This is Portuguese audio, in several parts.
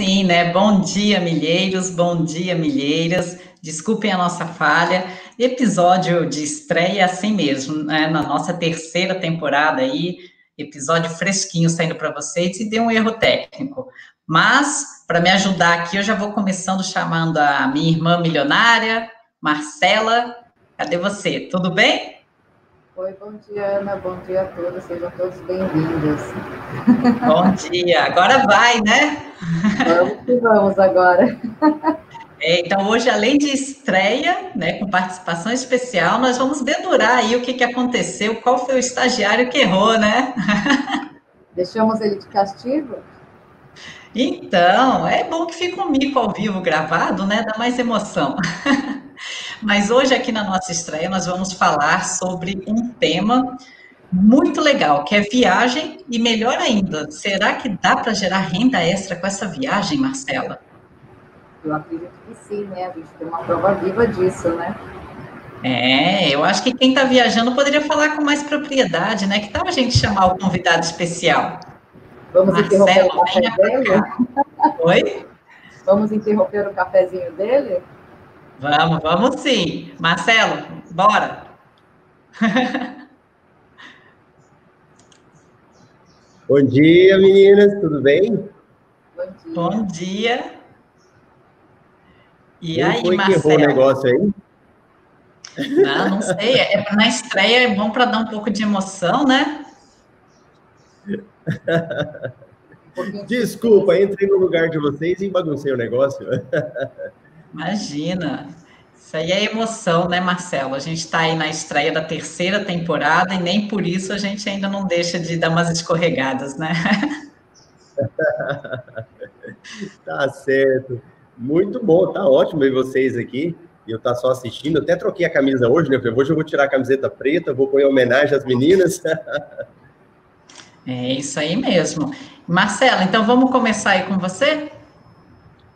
Sim, né? Bom dia, milheiros, bom dia, milheiras. Desculpem a nossa falha. Episódio de estreia assim mesmo, né? Na nossa terceira temporada aí, episódio fresquinho saindo para vocês e deu um erro técnico. Mas, para me ajudar aqui, eu já vou começando chamando a minha irmã milionária, Marcela. Cadê você? Tudo bem? Oi, bom dia, Ana. Bom dia a todos. Sejam todos bem-vindos. Bom dia. Agora vai, né? Vamos que vamos agora. É, então, hoje, além de estreia, né, com participação especial, nós vamos dedurar aí o que, que aconteceu, qual foi o estagiário que errou, né? Deixamos ele de castigo? Então, é bom que fica um mico ao vivo gravado, né? Dá mais emoção. Mas hoje, aqui na nossa estreia, nós vamos falar sobre um tema muito legal, que é viagem, e melhor ainda, será que dá para gerar renda extra com essa viagem, Marcela? Eu acredito que sim, né? A gente tem uma prova viva disso, né? É, eu acho que quem está viajando poderia falar com mais propriedade, né? Que tal a gente chamar o convidado especial? Vamos Marcelo, interromper o café dele? Oi? Vamos interromper o cafezinho dele? Vamos, vamos sim. Marcelo, bora. Bom dia, meninas, tudo bem? Bom dia. Bom dia. E Quem aí, foi Marcelo? que errou o negócio aí? Não, não sei. É, na estreia é bom para dar um pouco de emoção, né? Desculpa, entrei no lugar de vocês e baguncei o negócio. Imagina. Isso aí é emoção, né, Marcelo? A gente está aí na estreia da terceira temporada e nem por isso a gente ainda não deixa de dar umas escorregadas, né? tá certo. Muito bom, tá ótimo ver vocês aqui. E eu tá só assistindo. Eu até troquei a camisa hoje, né? Hoje eu vou tirar a camiseta preta, vou pôr em homenagem às meninas. é isso aí mesmo. Marcelo, então vamos começar aí com você?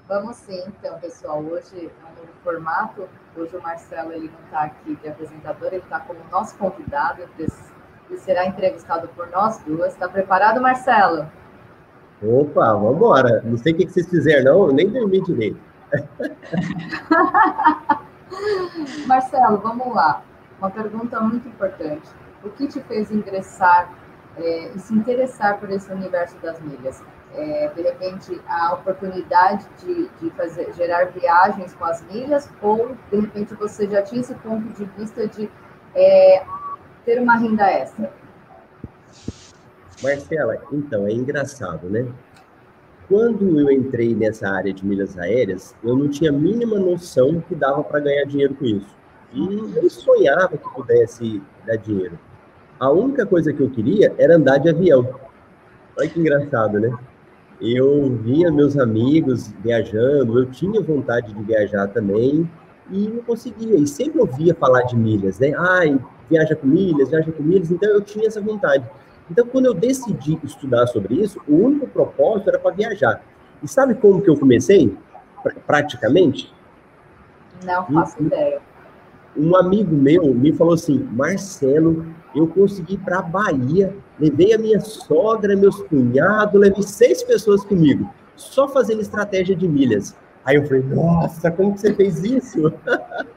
Vamos sim, então, pessoal. Hoje é um novo formato. Hoje o Marcelo ele não está aqui de apresentador, ele está como nosso convidado. Ele será entrevistado por nós duas. Está preparado, Marcelo? Opa, vamos embora. Não sei o que vocês fizeram, não. Eu nem dormi direito. Marcelo, vamos lá. Uma pergunta muito importante. O que te fez ingressar é, e se interessar por esse universo das milhas? É, de repente, a oportunidade de, de fazer, gerar viagens com as milhas, ou de repente você já tinha esse ponto de vista de é, ter uma renda extra? Marcela, então, é engraçado, né? Quando eu entrei nessa área de milhas aéreas, eu não tinha a mínima noção que dava para ganhar dinheiro com isso. E eu sonhava que pudesse dar dinheiro. A única coisa que eu queria era andar de avião. Olha que engraçado, né? Eu via meus amigos viajando, eu tinha vontade de viajar também e não conseguia. E sempre ouvia falar de milhas, né? Ai, viaja com milhas, viaja com milhas, então eu tinha essa vontade. Então, quando eu decidi estudar sobre isso, o único propósito era para viajar. E sabe como que eu comecei? Praticamente? Não faço um, ideia. Um amigo meu me falou assim: Marcelo, eu consegui ir para a Bahia, levei a minha sogra, meus cunhados, levei seis pessoas comigo, só fazendo estratégia de milhas. Aí eu falei, nossa, como que você fez isso?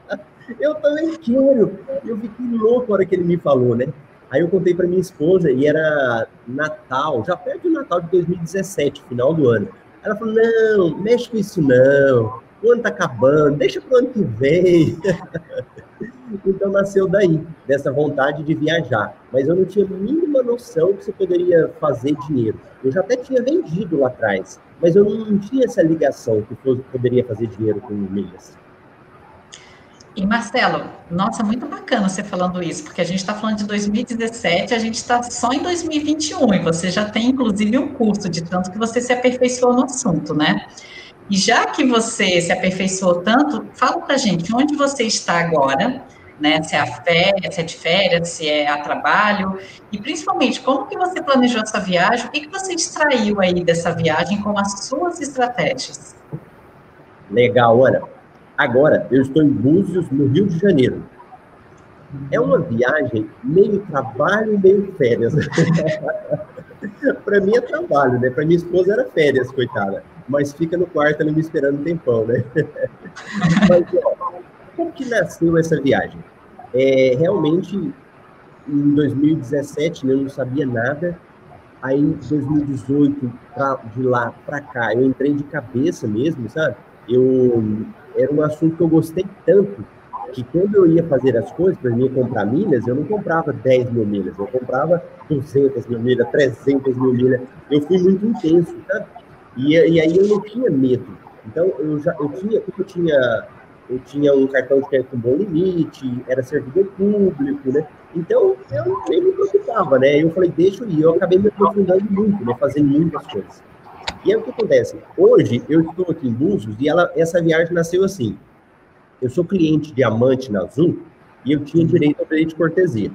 eu também quero. Eu fiquei louco na hora que ele me falou, né? Aí eu contei para minha esposa e era Natal, já perto do Natal de 2017, final do ano. Ela falou: não, mexe com isso não. O ano tá acabando, deixa pro ano que vem. Então nasceu daí, dessa vontade de viajar. Mas eu não tinha a mínima noção que você poderia fazer dinheiro. Eu já até tinha vendido lá atrás, mas eu não tinha essa ligação que poderia fazer dinheiro com milhas. E Marcelo, nossa, muito bacana você falando isso, porque a gente está falando de 2017, a gente está só em 2021 e você já tem inclusive um curso de tanto que você se aperfeiçoou no assunto, né? E já que você se aperfeiçoou tanto, fala para gente onde você está agora né? Se é férias, se é de férias, se é a trabalho, e principalmente como que você planejou essa viagem, o que, que você extraiu aí dessa viagem com as suas estratégias? Legal, Ana. Agora eu estou em Búzios, no Rio de Janeiro. É uma viagem meio trabalho, meio férias. para mim é trabalho, né? Para minha esposa era férias, coitada. Mas fica no quarto ali me esperando um tempão, né? Mas, ó, como que nasceu essa viagem? É, realmente, em 2017, né, eu não sabia nada. Aí, em 2018, pra, de lá para cá, eu entrei de cabeça mesmo, sabe? Eu, era um assunto que eu gostei tanto que quando eu ia fazer as coisas, para mim comprar milhas, eu não comprava 10 mil milhas, eu comprava 200 mil milhas, 300 mil milhas. Eu fui muito intenso, sabe? E, e aí eu não tinha medo. Então, eu já eu tinha, eu tinha, eu tinha um cartão de crédito com bom limite, era servidor público, né? Então, eu nem me preocupava, né? Eu falei, deixa eu ir. Eu acabei me aprofundando muito, né? Fazendo muitas coisas. E aí o que acontece? Hoje, eu estou aqui em Búzios e ela, essa viagem nasceu assim eu sou cliente diamante na Azul e eu tinha direito ao bilhete de cortesia.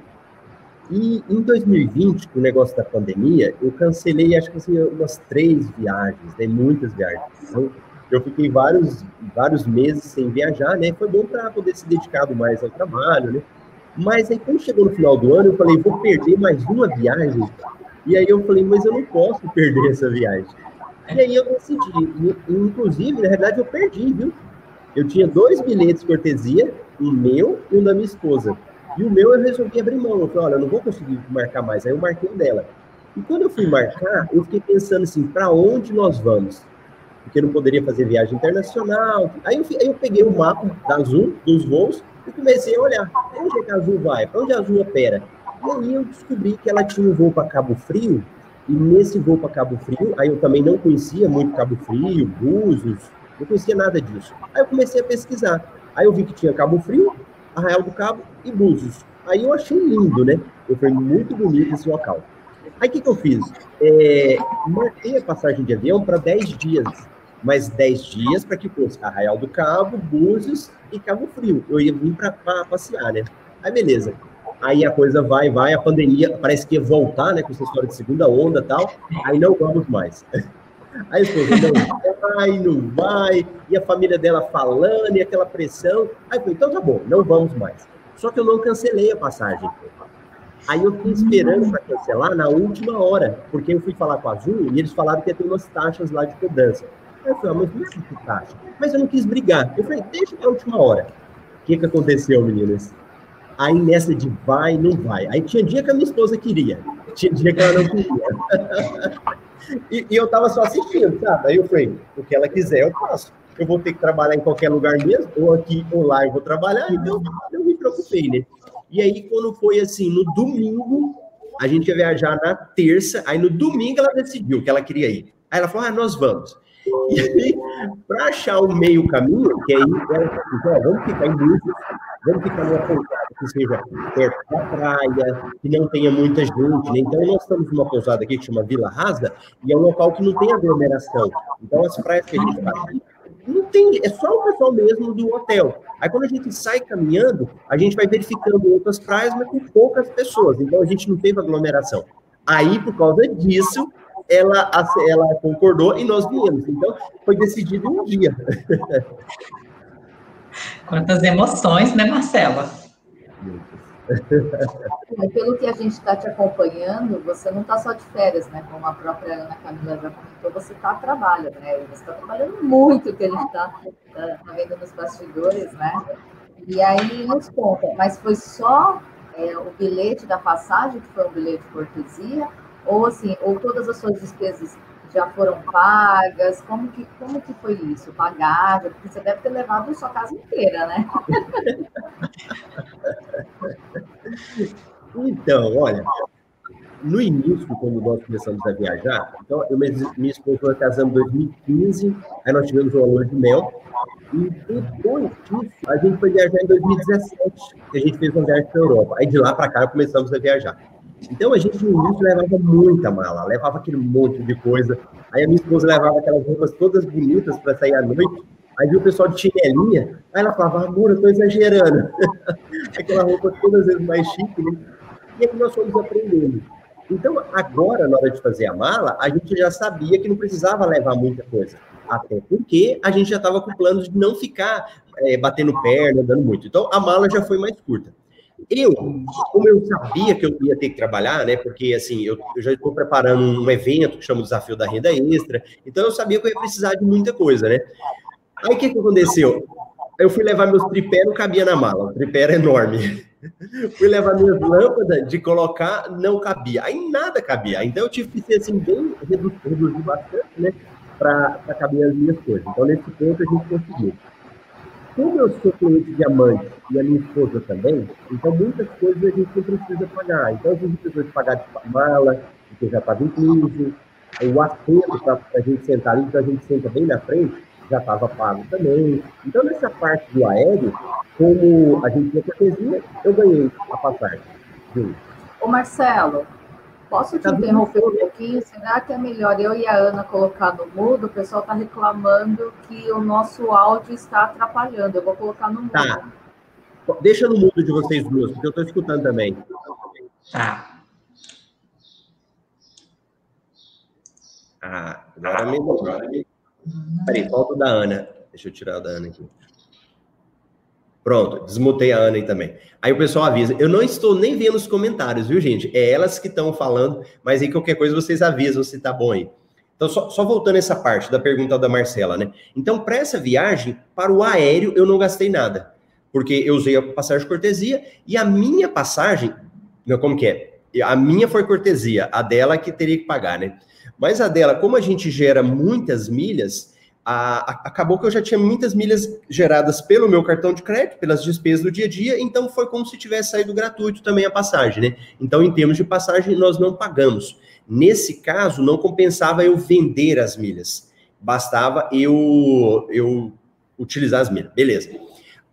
E em 2020, com o negócio da pandemia, eu cancelei acho que assim, umas três viagens, né, muitas viagens. Então, eu fiquei vários, vários meses sem viajar, né? Foi bom para poder se dedicar mais ao trabalho, né? Mas aí quando chegou no final do ano, eu falei, vou perder mais uma viagem. E aí eu falei, mas eu não posso perder essa viagem. E aí eu decidi, inclusive, na verdade eu perdi, viu? Eu tinha dois bilhetes cortesia, um meu e um da minha esposa. E o meu eu resolvi abrir mão. Eu falei, olha, eu não vou conseguir marcar mais. Aí eu marquei o dela. E quando eu fui marcar, eu fiquei pensando assim, para onde nós vamos? Porque eu não poderia fazer viagem internacional. Aí eu, aí eu peguei o mapa da Azul, dos voos, e comecei a olhar. Onde é que a Azul vai? Para onde a Azul opera? E aí eu descobri que ela tinha um voo para Cabo Frio, e nesse voo para Cabo Frio, aí eu também não conhecia muito Cabo Frio, Búzios, não conhecia nada disso. Aí eu comecei a pesquisar. Aí eu vi que tinha Cabo Frio, Arraial do Cabo e Búzios. Aí eu achei lindo, né? Eu falei, muito bonito esse local. Aí o que, que eu fiz? É, marquei a passagem de avião para 10 dias. Mais 10 dias para que fosse Arraial do Cabo, Búzios e Cabo Frio. Eu ia vir para passear, né? Aí beleza. Aí a coisa vai, vai, a pandemia parece que ia voltar, né? Com essa história de segunda onda e tal. Aí não vamos mais. A esposa, não vai, não vai, e a família dela falando, e aquela pressão. Aí eu falei, então tá bom, não vamos mais. Só que eu não cancelei a passagem. Aí eu fiquei esperando para cancelar na última hora, porque eu fui falar com a Azul e eles falaram que ia ter umas taxas lá de cobrança. Aí eu falei, ah, mas não existe taxa. Mas eu não quis brigar. Eu falei, deixa para a última hora. O que, que aconteceu, meninas? Aí nessa de vai, não vai. Aí tinha dia que a minha esposa queria, tinha dia que ela não queria. E, e eu tava só assistindo, sabe? Aí eu falei, o que ela quiser eu faço. Eu vou ter que trabalhar em qualquer lugar mesmo, ou aqui ou lá eu vou trabalhar, então eu me preocupei, né? E aí, quando foi assim, no domingo, a gente ia viajar na terça, aí no domingo ela decidiu que ela queria ir. Aí ela falou, ah, nós vamos. E aí, para achar o meio caminho, que falou, vamos ficar em Búzios, vamos ficar numa pousada que seja perto da praia, que não tenha muita gente, né? Então, nós estamos numa pousada aqui que chama Vila Rasa, e é um local que não tem aglomeração. Então, as praias que a gente vai, não tem, é só o pessoal mesmo do hotel. Aí, quando a gente sai caminhando, a gente vai verificando outras praias, mas com poucas pessoas. Então, a gente não teve aglomeração. Aí, por causa disso, ela, ela concordou e nós viemos. Então, foi decidido um dia. Quantas emoções, né, Marcela? Pelo que a gente está te acompanhando, você não está só de férias, né? Como a própria Ana Camila já comentou, você está a trabalho, né? Você está trabalhando muito, que a gente está tá, tá vendo nos bastidores, né? E aí nos conta, mas foi só é, o bilhete da passagem, que foi um bilhete de cortesia, ou assim, ou todas as suas despesas já foram pagas? Como que, como que foi isso? Bagagem? Porque você deve ter levado a sua casa inteira, né? então, olha, no início, quando nós começamos a viajar, então eu minha esposa casamos em 2015, aí nós tivemos uma lua de mel, e depois disso, a gente foi viajar em 2017, que a gente fez uma viagem para a Europa. Aí de lá para cá começamos a viajar. Então a gente no início levava muita mala, levava aquele monte de coisa. Aí a minha esposa levava aquelas roupas todas bonitas para sair à noite. Aí viu o pessoal de chinelinha, aí ela falava, amor, eu tô exagerando. Aquela roupa todas vezes mais chique, né? E aí nós fomos aprendendo. Então, agora, na hora de fazer a mala, a gente já sabia que não precisava levar muita coisa. Até porque a gente já estava com planos de não ficar é, batendo perna, andando muito. Então, a mala já foi mais curta. Eu, como eu sabia que eu ia ter que trabalhar, né? Porque assim, eu, eu já estou preparando um evento que chama o Desafio da Renda Extra, então eu sabia que eu ia precisar de muita coisa, né? Aí o que, que aconteceu? Eu fui levar meus tripé, não cabia na mala, o tripé era enorme. fui levar minhas lâmpadas de colocar, não cabia. Aí nada cabia. Então eu tive que ser assim, bem reduzir bastante, né? Para caber as minhas coisas. Então, nesse ponto, a gente conseguiu. Como eu sou cliente diamante e a minha esposa também, então muitas coisas a gente não precisa pagar. Então a gente precisa pagar de mala, porque já estava incluso, o assento para a gente sentar ali, então a gente senta bem na frente, já estava pago também. Então nessa parte do aéreo, como a gente tinha cortesia, eu ganhei a passagem. Ô Marcelo, Posso te tá interromper um pouquinho? Será que é melhor eu e a Ana colocar no mudo? O pessoal está reclamando que o nosso áudio está atrapalhando. Eu vou colocar no mudo. Tá. Deixa no mudo de vocês duas, porque eu estou escutando também. Tá. Ah, agora mesmo. Peraí, falta da Ana. Deixa eu tirar da Ana aqui. Pronto, desmutei a Ana aí também. Aí o pessoal avisa. Eu não estou nem vendo os comentários, viu, gente? É elas que estão falando, mas aí qualquer coisa vocês avisam se tá bom aí. Então, só, só voltando essa parte da pergunta da Marcela, né? Então, para essa viagem, para o aéreo, eu não gastei nada. Porque eu usei a passagem cortesia e a minha passagem, como que é? A minha foi cortesia, a dela que teria que pagar, né? Mas a dela, como a gente gera muitas milhas, a, a, acabou que eu já tinha muitas milhas geradas pelo meu cartão de crédito, pelas despesas do dia a dia, então foi como se tivesse saído gratuito também a passagem, né? Então, em termos de passagem, nós não pagamos. Nesse caso, não compensava eu vender as milhas, bastava eu, eu utilizar as milhas. Beleza.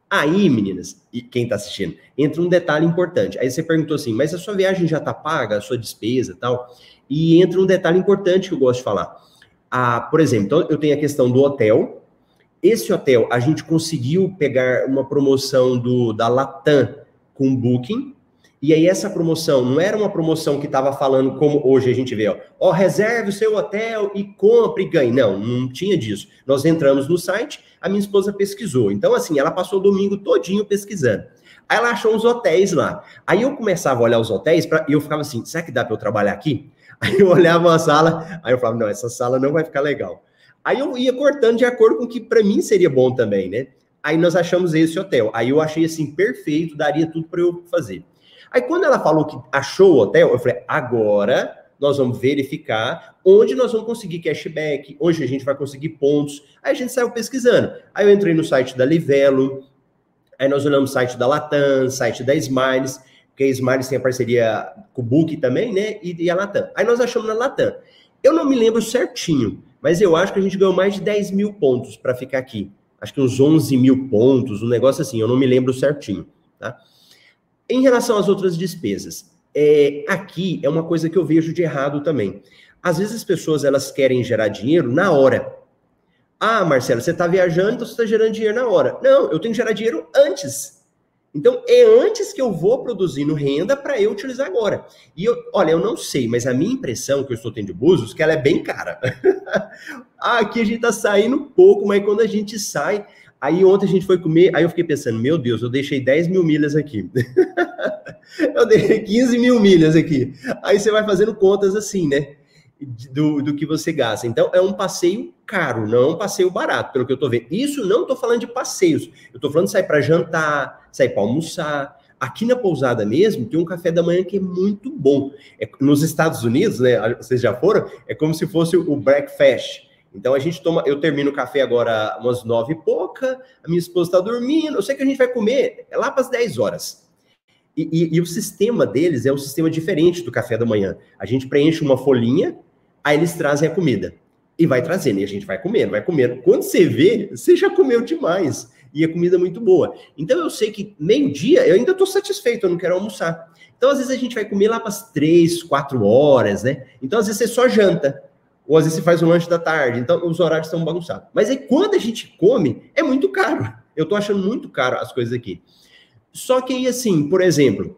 Aí, meninas, e quem está assistindo, entra um detalhe importante. Aí você perguntou assim, mas a sua viagem já está paga, a sua despesa tal? E entra um detalhe importante que eu gosto de falar a, por exemplo, então eu tenho a questão do hotel. Esse hotel, a gente conseguiu pegar uma promoção do da Latam com Booking. E aí essa promoção não era uma promoção que estava falando como hoje a gente vê, ó, ó, reserve o seu hotel e compre e ganhe. Não, não tinha disso. Nós entramos no site, a minha esposa pesquisou. Então, assim, ela passou o domingo todinho pesquisando. Aí ela achou uns hotéis lá. Aí eu começava a olhar os hotéis e eu ficava assim, será que dá para eu trabalhar aqui? Aí eu olhava a sala, aí eu falava, não, essa sala não vai ficar legal. Aí eu ia cortando de acordo com o que para mim seria bom também, né? Aí nós achamos esse hotel. Aí eu achei assim perfeito, daria tudo para eu fazer. Aí quando ela falou que achou o hotel, eu falei, agora nós vamos verificar onde nós vamos conseguir cashback, onde a gente vai conseguir pontos. Aí a gente saiu pesquisando. Aí eu entrei no site da Livelo, aí nós olhamos o site da Latam, site da Smiles, porque a Smiles tem a parceria com o Book também, né? E, e a Latam. Aí nós achamos na Latam. Eu não me lembro certinho, mas eu acho que a gente ganhou mais de 10 mil pontos para ficar aqui. Acho que uns 11 mil pontos, um negócio assim, eu não me lembro certinho, tá? Em relação às outras despesas, é, aqui é uma coisa que eu vejo de errado também. Às vezes as pessoas elas querem gerar dinheiro na hora. Ah, Marcelo, você está viajando, então você está gerando dinheiro na hora. Não, eu tenho que gerar dinheiro antes. Então, é antes que eu vou produzindo renda para eu utilizar agora. E eu, olha, eu não sei, mas a minha impressão que eu estou tendo de Búzios, que ela é bem cara. Aqui a gente está saindo pouco, mas quando a gente sai. Aí ontem a gente foi comer, aí eu fiquei pensando, meu Deus, eu deixei 10 mil milhas aqui. eu deixei 15 mil milhas aqui. Aí você vai fazendo contas assim, né? Do, do que você gasta. Então, é um passeio caro, não é um passeio barato, pelo que eu estou vendo. Isso não estou falando de passeios, eu estou falando de sair para jantar, sair para almoçar. Aqui na pousada mesmo, tem um café da manhã que é muito bom. É, nos Estados Unidos, né? Vocês já foram? É como se fosse o breakfast. Então a gente toma, eu termino o café agora umas nove e pouca, a minha esposa está dormindo, eu sei que a gente vai comer é lá para as dez horas. E, e, e, o sistema deles é um sistema diferente do café da manhã. A gente preenche uma folhinha Aí eles trazem a comida. E vai trazendo, e a gente vai comendo, vai comendo. Quando você vê, você já comeu demais. E a comida é muito boa. Então eu sei que meio-dia eu ainda estou satisfeito, eu não quero almoçar. Então, às vezes, a gente vai comer lá para as três, quatro horas, né? Então, às vezes, você só janta. Ou às vezes você faz um lanche da tarde. Então, os horários estão bagunçados. Mas aí, quando a gente come, é muito caro. Eu estou achando muito caro as coisas aqui. Só que aí, assim, por exemplo,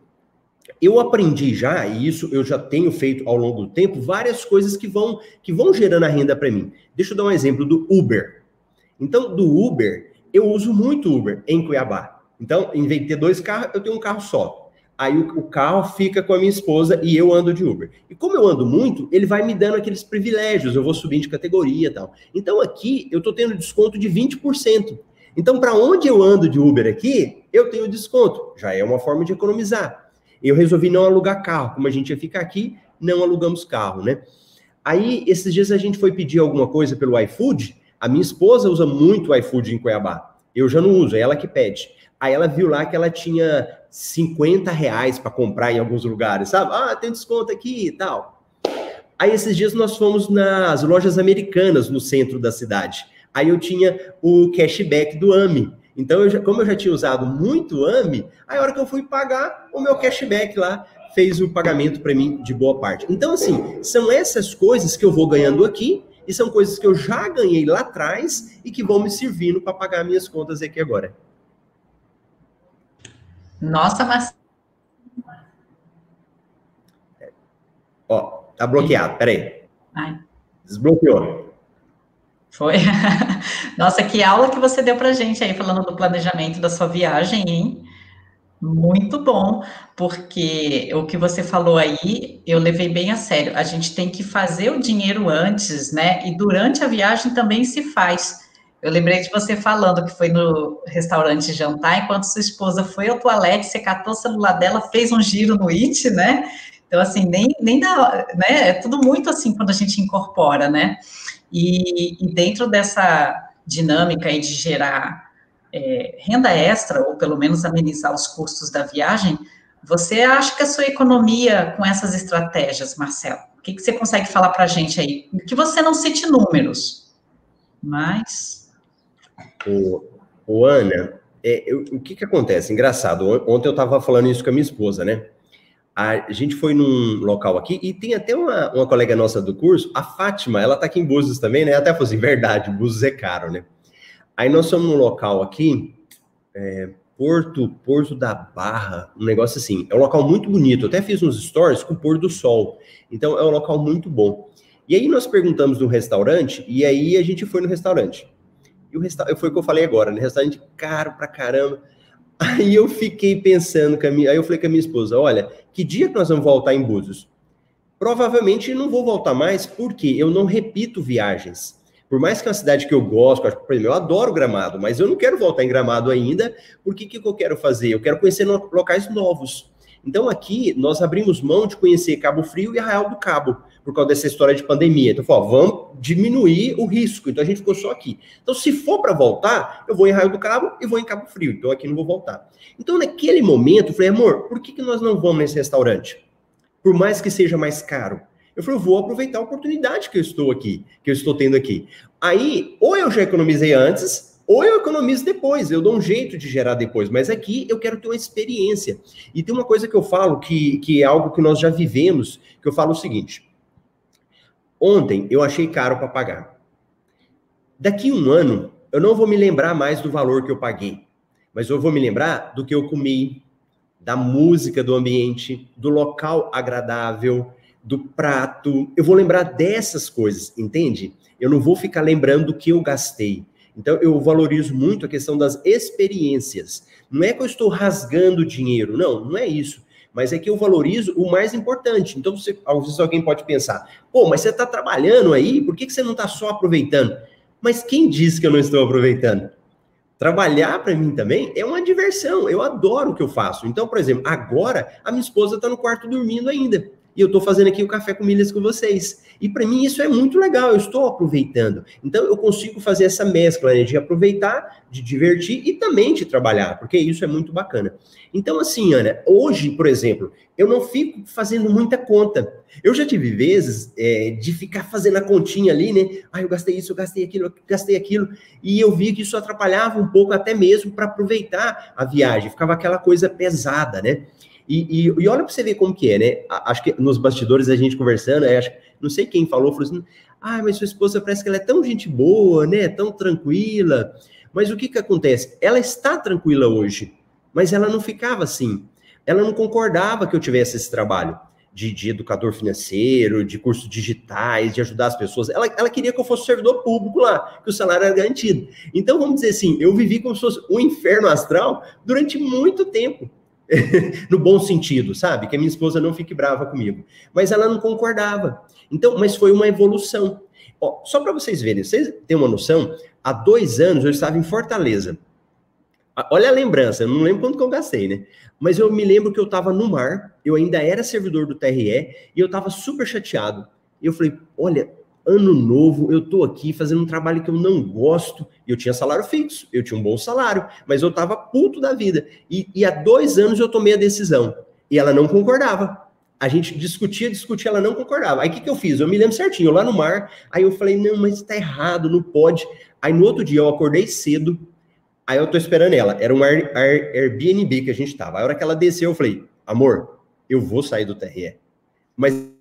eu aprendi já, e isso eu já tenho feito ao longo do tempo, várias coisas que vão, que vão gerando a renda para mim. Deixa eu dar um exemplo do Uber. Então, do Uber, eu uso muito Uber em Cuiabá. Então, em vez de ter dois carros, eu tenho um carro só. aí o, carro fica com a minha esposa e eu ando de Uber. E como eu ando muito, ele vai me dando aqueles privilégios, eu vou subindo de categoria e tal. Então aqui eu estou tendo desconto de 20%. Então, para onde eu ando de Uber aqui, eu tenho desconto. Já é uma forma de economizar. Eu resolvi não alugar carro. Como a gente ia ficar aqui, não alugamos carro, né? Aí, esses dias a gente foi pedir alguma coisa pelo iFood. A minha esposa usa muito iFood em Cuiabá. Eu já não uso, é ela que pede. Aí ela viu lá que ela tinha 50 reais para comprar em alguns lugares, sabe? Ah, tem desconto aqui e tal. Aí esses dias nós fomos nas lojas americanas no centro da cidade. Aí eu tinha o cashback do AMI. Então, eu já, como eu já tinha usado muito AMI, aí a hora que eu fui pagar, o meu cashback lá fez o pagamento para mim de boa parte. Então, assim, são essas coisas que eu vou ganhando aqui e são coisas que eu já ganhei lá atrás e que vão me servindo para pagar minhas contas aqui agora. Nossa, mas. Ó, tá bloqueado, peraí. Ai. Desbloqueou. Foi. Nossa, que aula que você deu pra gente aí, falando do planejamento da sua viagem, hein? Muito bom, porque o que você falou aí, eu levei bem a sério. A gente tem que fazer o dinheiro antes, né? E durante a viagem também se faz. Eu lembrei de você falando que foi no restaurante jantar, enquanto sua esposa foi ao toalete, você catou o celular dela, fez um giro no IT, né? Então, assim, nem, nem dá, né? É tudo muito assim quando a gente incorpora, né? E, e dentro dessa dinâmica de gerar é, renda extra, ou pelo menos amenizar os custos da viagem, você acha que a sua economia com essas estratégias, Marcelo? O que, que você consegue falar para a gente aí? Que você não cite números, mas o, o Ana, é, eu, o que que acontece? Engraçado, ontem eu estava falando isso com a minha esposa, né? A gente foi num local aqui e tem até uma, uma colega nossa do curso, a Fátima, ela tá aqui em Búzios também, né? Até falou assim, verdade, Búzios é caro, né? Aí nós somos num local aqui, é, Porto, Porto da Barra, um negócio assim. É um local muito bonito. Eu até fiz uns stories com o pôr do sol. Então é um local muito bom. E aí nós perguntamos no restaurante e aí a gente foi no restaurante. E o restaurante, foi o que eu falei agora, né? Restaurante caro pra caramba. Aí eu fiquei pensando, com minha, aí eu falei com a minha esposa, olha, que dia que nós vamos voltar em Búzios? Provavelmente não vou voltar mais, porque eu não repito viagens. Por mais que é uma cidade que eu gosto, por exemplo, eu adoro Gramado, mas eu não quero voltar em Gramado ainda, porque o que, que eu quero fazer? Eu quero conhecer locais novos. Então aqui nós abrimos mão de conhecer Cabo Frio e Arraial do Cabo por causa dessa história de pandemia. Então, falou, vamos diminuir o risco. Então, a gente ficou só aqui. Então, se for para voltar, eu vou em Raio do Cabo e vou em Cabo Frio. Então, aqui não vou voltar. Então, naquele momento, eu falei, amor, por que, que nós não vamos nesse restaurante? Por mais que seja mais caro. Eu falei, eu vou aproveitar a oportunidade que eu estou aqui, que eu estou tendo aqui. Aí, ou eu já economizei antes, ou eu economizo depois, eu dou um jeito de gerar depois, mas aqui eu quero ter uma experiência. E tem uma coisa que eu falo que, que é algo que nós já vivemos, que eu falo o seguinte: Ontem eu achei caro para pagar. Daqui um ano, eu não vou me lembrar mais do valor que eu paguei, mas eu vou me lembrar do que eu comi, da música do ambiente, do local agradável, do prato. Eu vou lembrar dessas coisas, entende? Eu não vou ficar lembrando do que eu gastei. Então, eu valorizo muito a questão das experiências. Não é que eu estou rasgando dinheiro, não, não é isso mas é que eu valorizo o mais importante. Então, você, às vezes alguém pode pensar, pô, mas você está trabalhando aí, por que, que você não está só aproveitando? Mas quem disse que eu não estou aproveitando? Trabalhar para mim também é uma diversão, eu adoro o que eu faço. Então, por exemplo, agora a minha esposa está no quarto dormindo ainda e eu estou fazendo aqui o café com milhas com vocês. E para mim isso é muito legal, eu estou aproveitando. Então eu consigo fazer essa mescla né, de aproveitar, de divertir e também de trabalhar, porque isso é muito bacana. Então, assim, Ana, hoje, por exemplo, eu não fico fazendo muita conta. Eu já tive vezes é, de ficar fazendo a continha ali, né? Ah, eu gastei isso, eu gastei aquilo, eu gastei aquilo, e eu vi que isso atrapalhava um pouco até mesmo para aproveitar a viagem, ficava aquela coisa pesada, né? E, e, e olha para você ver como que é, né? Acho que nos bastidores a gente conversando, acho, não sei quem falou, falou assim, ah, mas sua esposa parece que ela é tão gente boa, né? Tão tranquila. Mas o que que acontece? Ela está tranquila hoje, mas ela não ficava assim. Ela não concordava que eu tivesse esse trabalho de, de educador financeiro, de cursos digitais, de ajudar as pessoas. Ela, ela queria que eu fosse servidor público lá, que o salário era garantido. Então, vamos dizer assim, eu vivi como se fosse um inferno astral durante muito tempo no bom sentido, sabe? Que a minha esposa não fique brava comigo. Mas ela não concordava. Então, mas foi uma evolução. Ó, só para vocês verem, vocês têm uma noção? Há dois anos eu estava em Fortaleza. Olha a lembrança, eu não lembro quanto que eu gastei, né? Mas eu me lembro que eu estava no mar, eu ainda era servidor do TRE e eu estava super chateado. Eu falei, olha, ano novo, eu tô aqui fazendo um trabalho que eu não gosto. Eu tinha salário fixo, eu tinha um bom salário, mas eu tava puto da vida. E, e há dois anos eu tomei a decisão. E ela não concordava. A gente discutia, discutia, ela não concordava. Aí o que, que eu fiz? Eu me lembro certinho, lá no mar. Aí eu falei, não, mas tá errado, não pode. Aí no outro dia eu acordei cedo. Aí eu tô esperando ela. Era um Airbnb que a gente tava. A hora que ela desceu, eu falei, amor, eu vou sair do TRE. Mas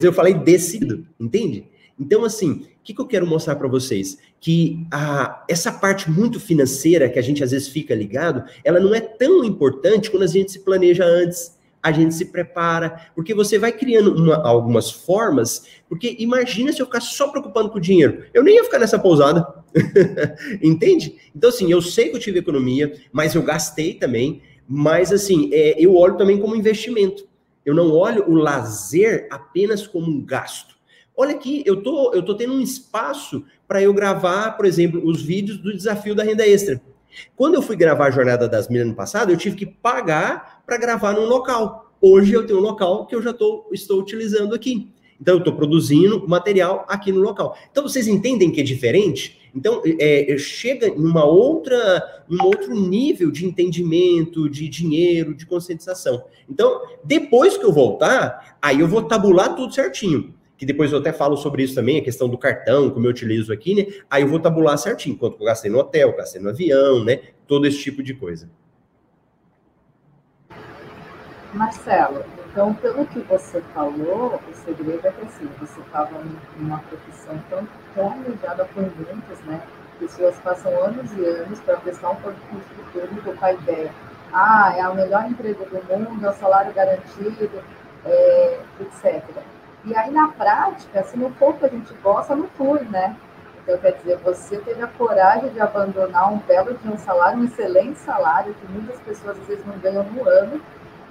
eu falei decido, entende? Então, assim, o que, que eu quero mostrar para vocês? Que a, essa parte muito financeira que a gente às vezes fica ligado, ela não é tão importante quando a gente se planeja antes, a gente se prepara, porque você vai criando uma, algumas formas, porque imagina se eu ficar só preocupando com o dinheiro, eu nem ia ficar nessa pousada, entende? Então, assim, eu sei que eu tive economia, mas eu gastei também, mas, assim, é, eu olho também como investimento, eu não olho o lazer apenas como um gasto, Olha aqui, eu tô, eu tô tendo um espaço para eu gravar, por exemplo, os vídeos do desafio da renda extra. Quando eu fui gravar a Jornada das Milhas no passado, eu tive que pagar para gravar num local. Hoje eu tenho um local que eu já tô, estou utilizando aqui. Então, eu estou produzindo material aqui no local. Então, vocês entendem que é diferente? Então, é, é chega em outra, um outro nível de entendimento, de dinheiro, de conscientização. Então, depois que eu voltar, aí eu vou tabular tudo certinho que depois eu até falo sobre isso também, a questão do cartão, como eu utilizo aqui, né? Aí eu vou tabular certinho, quanto eu gastei no hotel, gastei no avião, né? Todo esse tipo de coisa. Marcelo, então, pelo que você falou, o segredo é que assim, você estava numa profissão tão, tão por muitos, né? Pessoas passam anos e anos para prestar um concurso público com a ideia, ah, é o melhor emprego do mundo, é o salário garantido, é, etc. E aí, na prática, se não for o que a gente gosta, não flui, né? Então, quer dizer, você teve a coragem de abandonar um belo de um salário, um excelente salário, que muitas pessoas às vezes não ganham no ano,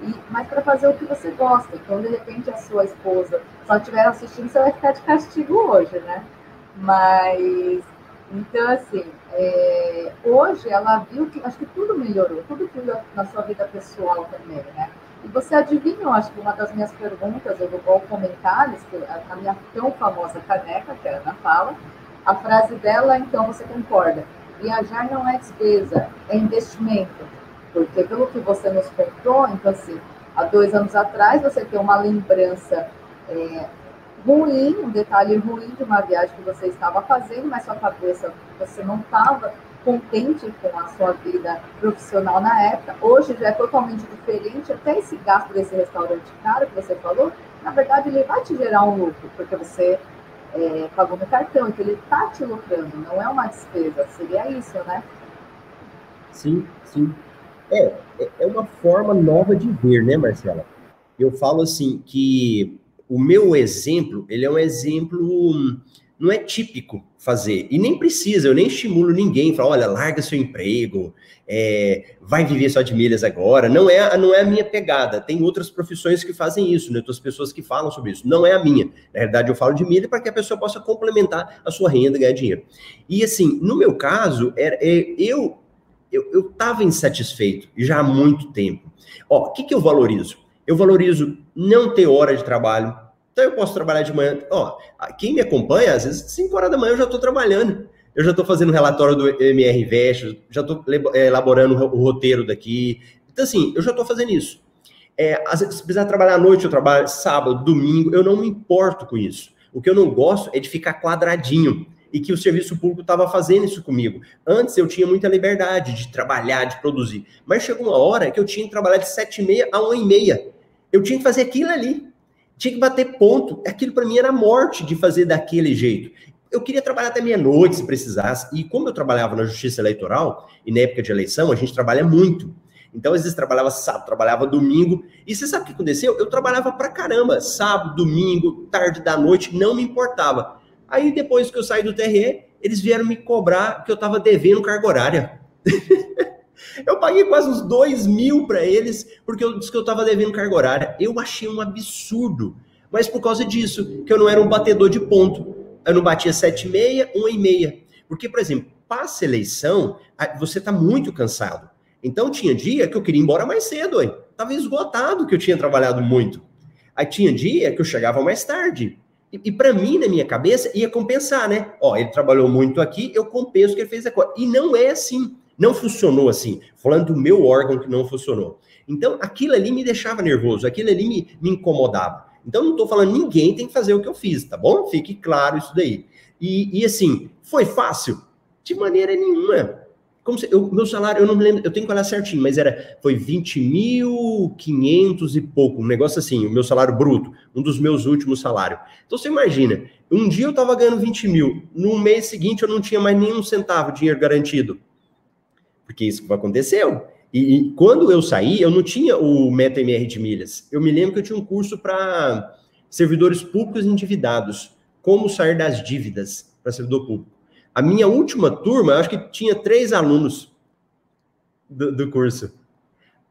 e, mas para fazer o que você gosta. Então, de repente, a sua esposa só estiver assistindo, você vai ficar de castigo hoje, né? Mas, então, assim, é, hoje ela viu que, acho que tudo melhorou, tudo fluiu na sua vida pessoal também, né? E você adivinha, acho que uma das minhas perguntas, vou comentar, a minha tão famosa caneca, que a Ana fala, a frase dela, então você concorda. Viajar não é despesa, é investimento. Porque pelo que você nos contou, então assim, há dois anos atrás você tem uma lembrança é, ruim, um detalhe ruim de uma viagem que você estava fazendo, mas sua cabeça, você não estava contente com a sua vida profissional na época. Hoje já é totalmente diferente. Até esse gasto desse restaurante caro que você falou, na verdade, ele vai te gerar um lucro, porque você é, pagou no cartão, então ele está te lucrando, não é uma despesa. Seria isso, né? Sim, sim. É, é uma forma nova de ver, né, Marcela? Eu falo assim que o meu exemplo, ele é um exemplo não é típico fazer. E nem precisa, eu nem estimulo ninguém, falar, olha, larga seu emprego, é, vai viver só de milhas agora. Não é, não é a minha pegada. Tem outras profissões que fazem isso, né? Outras pessoas que falam sobre isso. Não é a minha. Na verdade, eu falo de milha para que a pessoa possa complementar a sua renda ganhar dinheiro. E assim, no meu caso, era, é, eu eu estava insatisfeito já há muito tempo. O que, que eu valorizo? Eu valorizo não ter hora de trabalho, então eu posso trabalhar de manhã. Ó, quem me acompanha, às vezes 5 horas da manhã eu já estou trabalhando. Eu já estou fazendo relatório do MR Invest, já estou é, elaborando o roteiro daqui. Então, assim, eu já estou fazendo isso. É, às vezes, se precisar trabalhar à noite, eu trabalho sábado, domingo, eu não me importo com isso. O que eu não gosto é de ficar quadradinho e que o serviço público estava fazendo isso comigo. Antes eu tinha muita liberdade de trabalhar, de produzir, mas chegou uma hora que eu tinha que trabalhar de sete e meia a uma e meia. Eu tinha que fazer aquilo ali. Tinha que bater ponto. Aquilo para mim era morte de fazer daquele jeito. Eu queria trabalhar até meia-noite, se precisasse. E como eu trabalhava na justiça eleitoral, e na época de eleição, a gente trabalha muito. Então, às vezes, trabalhava sábado, trabalhava domingo. E você sabe o que aconteceu? Eu trabalhava pra caramba. Sábado, domingo, tarde da noite, não me importava. Aí, depois que eu saí do TRE, eles vieram me cobrar que eu estava devendo carga horária. Eu paguei quase uns dois mil para eles, porque eu disse que eu estava devendo carga horária. Eu achei um absurdo. Mas por causa disso, que eu não era um batedor de ponto. Eu não batia sete e meia, uma e meia. Porque, por exemplo, passa eleição, você está muito cansado. Então tinha dia que eu queria ir embora mais cedo, hein? Tava esgotado que eu tinha trabalhado muito. Aí tinha dia que eu chegava mais tarde. E, e para mim, na minha cabeça, ia compensar, né? Ó, ele trabalhou muito aqui, eu compenso que ele fez agora. E não é assim. Não funcionou assim. Falando do meu órgão que não funcionou. Então, aquilo ali me deixava nervoso, aquilo ali me, me incomodava. Então, não estou falando ninguém tem que fazer o que eu fiz, tá bom? Fique claro isso daí. E, e assim, foi fácil? De maneira nenhuma. Como se, eu, meu salário, eu não me lembro, eu tenho que olhar certinho, mas era, foi 20.500 e pouco, um negócio assim, o meu salário bruto, um dos meus últimos salários. Então você imagina, um dia eu estava ganhando 20 mil, no mês seguinte eu não tinha mais nenhum centavo de dinheiro garantido. Porque isso aconteceu. E, e quando eu saí, eu não tinha o MetaMR de milhas. Eu me lembro que eu tinha um curso para servidores públicos endividados, como sair das dívidas para servidor público. A minha última turma, eu acho que tinha três alunos do, do curso.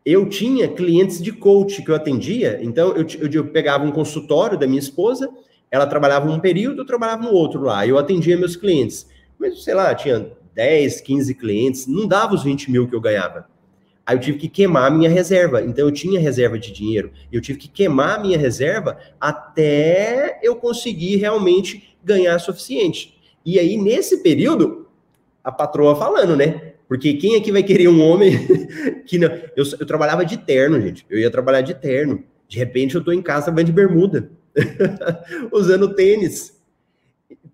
Eu tinha clientes de coach que eu atendia, então eu, eu, eu pegava um consultório da minha esposa, ela trabalhava um período, eu trabalhava no outro lá, eu atendia meus clientes. Mas, sei lá, tinha 10, 15 clientes, não dava os 20 mil que eu ganhava. Aí eu tive que queimar a minha reserva. Então eu tinha reserva de dinheiro. Eu tive que queimar a minha reserva até eu conseguir realmente ganhar suficiente. E aí, nesse período, a patroa falando, né? Porque quem aqui vai querer um homem que não. Eu, eu trabalhava de terno, gente. Eu ia trabalhar de terno. De repente, eu tô em casa trabalhando de bermuda, usando tênis.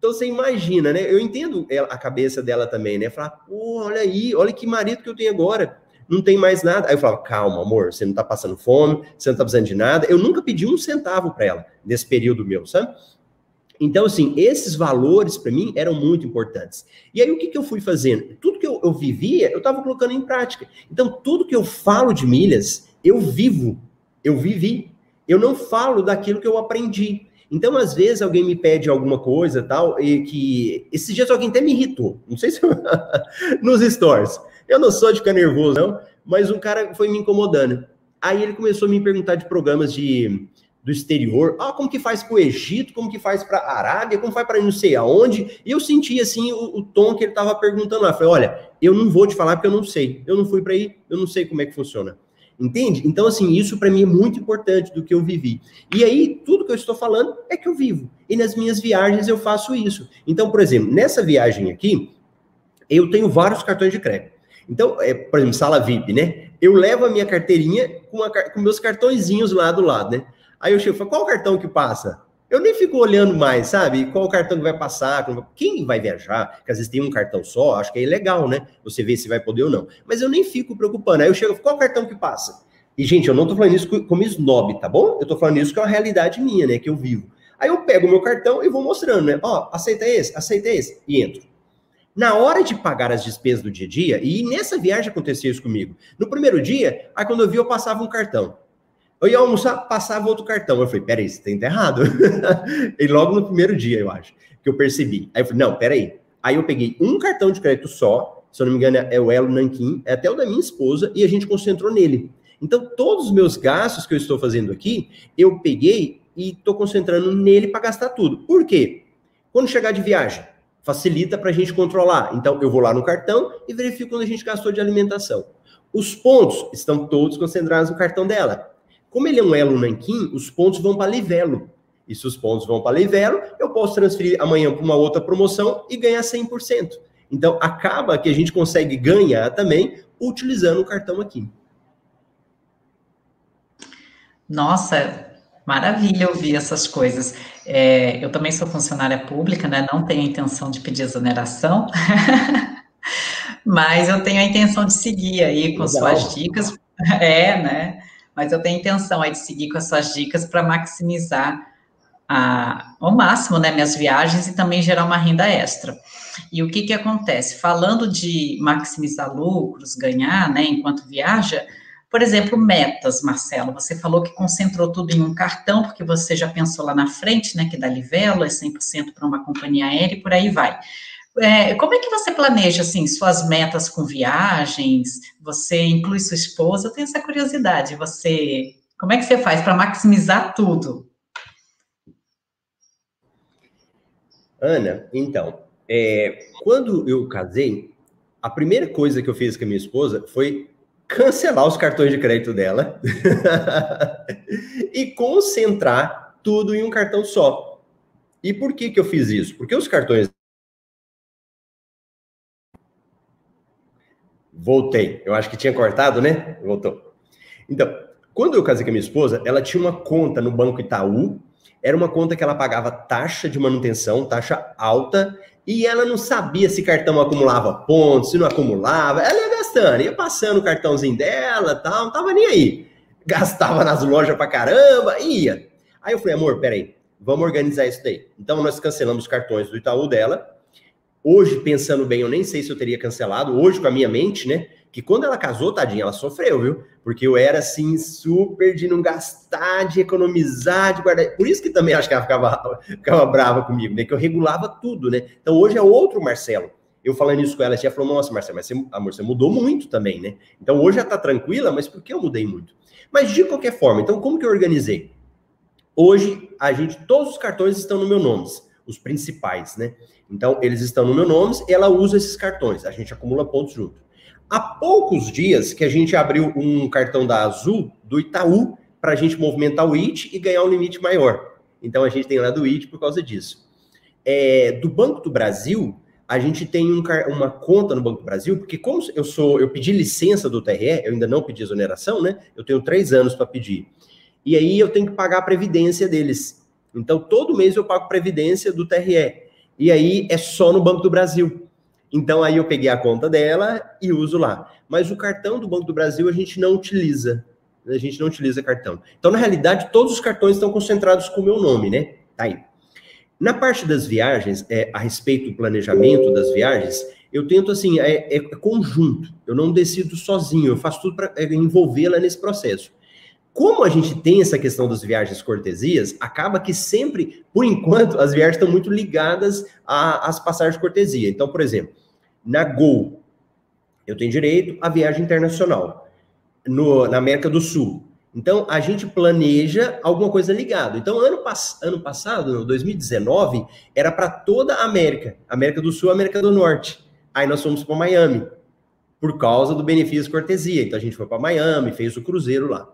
Então, você imagina, né? Eu entendo a cabeça dela também, né? Falar, pô, olha aí, olha que marido que eu tenho agora. Não tem mais nada. Aí eu falava, calma, amor, você não tá passando fome, você não tá precisando de nada. Eu nunca pedi um centavo para ela nesse período meu, sabe? Então, assim, esses valores para mim eram muito importantes. E aí, o que, que eu fui fazendo? Tudo que eu, eu vivia, eu estava colocando em prática. Então, tudo que eu falo de milhas, eu vivo, eu vivi. Eu não falo daquilo que eu aprendi. Então, às vezes, alguém me pede alguma coisa tal, e que. Esses dias alguém até me irritou. Não sei se. nos stories. Eu não sou de ficar nervoso, não, mas um cara foi me incomodando. Aí ele começou a me perguntar de programas de do exterior. Ah, como que faz para o Egito, como que faz para Arábia, como faz para não sei aonde. E eu senti assim o, o tom que ele estava perguntando lá. Falei, olha, eu não vou te falar porque eu não sei. Eu não fui para aí, eu não sei como é que funciona. Entende? Então, assim, isso para mim é muito importante do que eu vivi. E aí, tudo que eu estou falando é que eu vivo. E nas minhas viagens eu faço isso. Então, por exemplo, nessa viagem aqui, eu tenho vários cartões de crédito. Então, é, por exemplo, sala VIP, né? Eu levo a minha carteirinha com, a, com meus cartõezinhos lá do lado, né? Aí eu chego e falo, qual cartão que passa? Eu nem fico olhando mais, sabe? Qual cartão que vai passar, quem vai viajar, que às vezes tem um cartão só, acho que é legal, né? Você vê se vai poder ou não. Mas eu nem fico preocupando. Aí eu chego, qual cartão que passa? E, gente, eu não tô falando isso como snob, tá bom? Eu tô falando isso que é uma realidade minha, né? Que eu vivo. Aí eu pego o meu cartão e vou mostrando, né? Ó, aceita esse, aceita esse, e entro. Na hora de pagar as despesas do dia a dia, e nessa viagem aconteceu isso comigo. No primeiro dia, aí quando eu vi, eu passava um cartão. Eu ia almoçar, passava outro cartão. Eu falei, peraí, você tá errado. e logo no primeiro dia, eu acho, que eu percebi. Aí eu falei, não, peraí. Aí eu peguei um cartão de crédito só, se eu não me engano é o Elo Nankin, é até o da minha esposa, e a gente concentrou nele. Então, todos os meus gastos que eu estou fazendo aqui, eu peguei e estou concentrando nele para gastar tudo. Por quê? Quando chegar de viagem, facilita para a gente controlar. Então, eu vou lá no cartão e verifico quando a gente gastou de alimentação. Os pontos estão todos concentrados no cartão dela. Como ele é um elo nanquim, os pontos vão para Livelo. E se os pontos vão para Livelo, eu posso transferir amanhã para uma outra promoção e ganhar 100%. Então, acaba que a gente consegue ganhar também utilizando o cartão aqui. Nossa, maravilha ouvir essas coisas. É, eu também sou funcionária pública, né? Não tenho a intenção de pedir exoneração, mas eu tenho a intenção de seguir aí com Legal. suas dicas. É, né? Mas eu tenho intenção aí de seguir com as suas dicas para maximizar ao máximo, né, minhas viagens e também gerar uma renda extra. E o que que acontece? Falando de maximizar lucros, ganhar, né, enquanto viaja, por exemplo, metas, Marcelo, você falou que concentrou tudo em um cartão, porque você já pensou lá na frente, né, que da Livelo é 100% para uma companhia aérea e por aí vai. É, como é que você planeja, assim, suas metas com viagens? Você inclui sua esposa? Eu tenho essa curiosidade. Você, como é que você faz para maximizar tudo? Ana, então, é, quando eu casei, a primeira coisa que eu fiz com a minha esposa foi cancelar os cartões de crédito dela e concentrar tudo em um cartão só. E por que, que eu fiz isso? Porque os cartões. Voltei. Eu acho que tinha cortado, né? Voltou. Então, quando eu casei com a minha esposa, ela tinha uma conta no Banco Itaú. Era uma conta que ela pagava taxa de manutenção, taxa alta, e ela não sabia se cartão acumulava pontos, se não acumulava. Ela ia gastando, ia passando o cartãozinho dela, tal, não tava nem aí. Gastava nas lojas pra caramba, ia. Aí eu falei, amor, peraí, vamos organizar isso daí. Então nós cancelamos os cartões do Itaú dela. Hoje, pensando bem, eu nem sei se eu teria cancelado, hoje com a minha mente, né? Que quando ela casou, tadinha, ela sofreu, viu? Porque eu era assim, super de não gastar, de economizar, de guardar. Por isso que também acho que ela ficava, ficava brava comigo, né? Que eu regulava tudo, né? Então hoje é outro Marcelo. Eu falando isso com ela, ela já falou: Nossa, Marcelo, mas você, amor, você mudou muito também, né? Então hoje ela tá tranquila, mas por que eu mudei muito? Mas de qualquer forma, então como que eu organizei? Hoje, a gente, todos os cartões estão no meu nome, os principais, né? Então, eles estão no meu nome, ela usa esses cartões, a gente acumula pontos junto. Há poucos dias que a gente abriu um cartão da Azul, do Itaú, para a gente movimentar o IT e ganhar um limite maior. Então a gente tem lá do IT por causa disso. É, do Banco do Brasil, a gente tem um, uma conta no Banco do Brasil, porque como eu sou, eu pedi licença do TRE, eu ainda não pedi exoneração, né? Eu tenho três anos para pedir. E aí eu tenho que pagar a previdência deles. Então todo mês eu pago previdência do TRE. E aí é só no Banco do Brasil. Então aí eu peguei a conta dela e uso lá. Mas o cartão do Banco do Brasil a gente não utiliza. A gente não utiliza cartão. Então, na realidade, todos os cartões estão concentrados com o meu nome, né? Tá aí. Na parte das viagens, é, a respeito do planejamento das viagens, eu tento assim, é, é conjunto. Eu não decido sozinho, eu faço tudo para é, envolvê-la nesse processo. Como a gente tem essa questão das viagens cortesias, acaba que sempre, por enquanto, as viagens estão muito ligadas às passagens de cortesia. Então, por exemplo, na Gol, eu tenho direito à viagem internacional no, na América do Sul. Então, a gente planeja alguma coisa ligada. Então, ano, pass ano passado, 2019, era para toda a América, América do Sul América do Norte. Aí nós fomos para Miami, por causa do benefício cortesia. Então, a gente foi para Miami, fez o cruzeiro lá.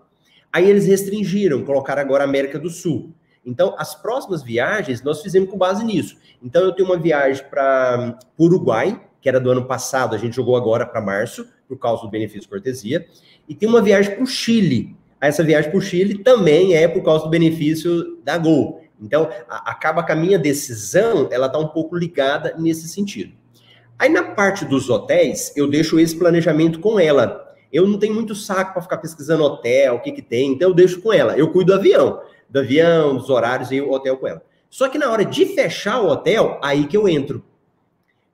Aí eles restringiram, colocaram agora América do Sul. Então, as próximas viagens nós fizemos com base nisso. Então, eu tenho uma viagem para Uruguai, que era do ano passado, a gente jogou agora para março, por causa do benefício cortesia. E tem uma viagem para o Chile. Essa viagem para o Chile também é por causa do benefício da Gol. Então, a, acaba que a minha decisão, ela está um pouco ligada nesse sentido. Aí, na parte dos hotéis, eu deixo esse planejamento com ela. Eu não tenho muito saco para ficar pesquisando hotel, o que que tem, então eu deixo com ela. Eu cuido do avião, do avião, dos horários e o hotel com ela. Só que na hora de fechar o hotel, aí que eu entro.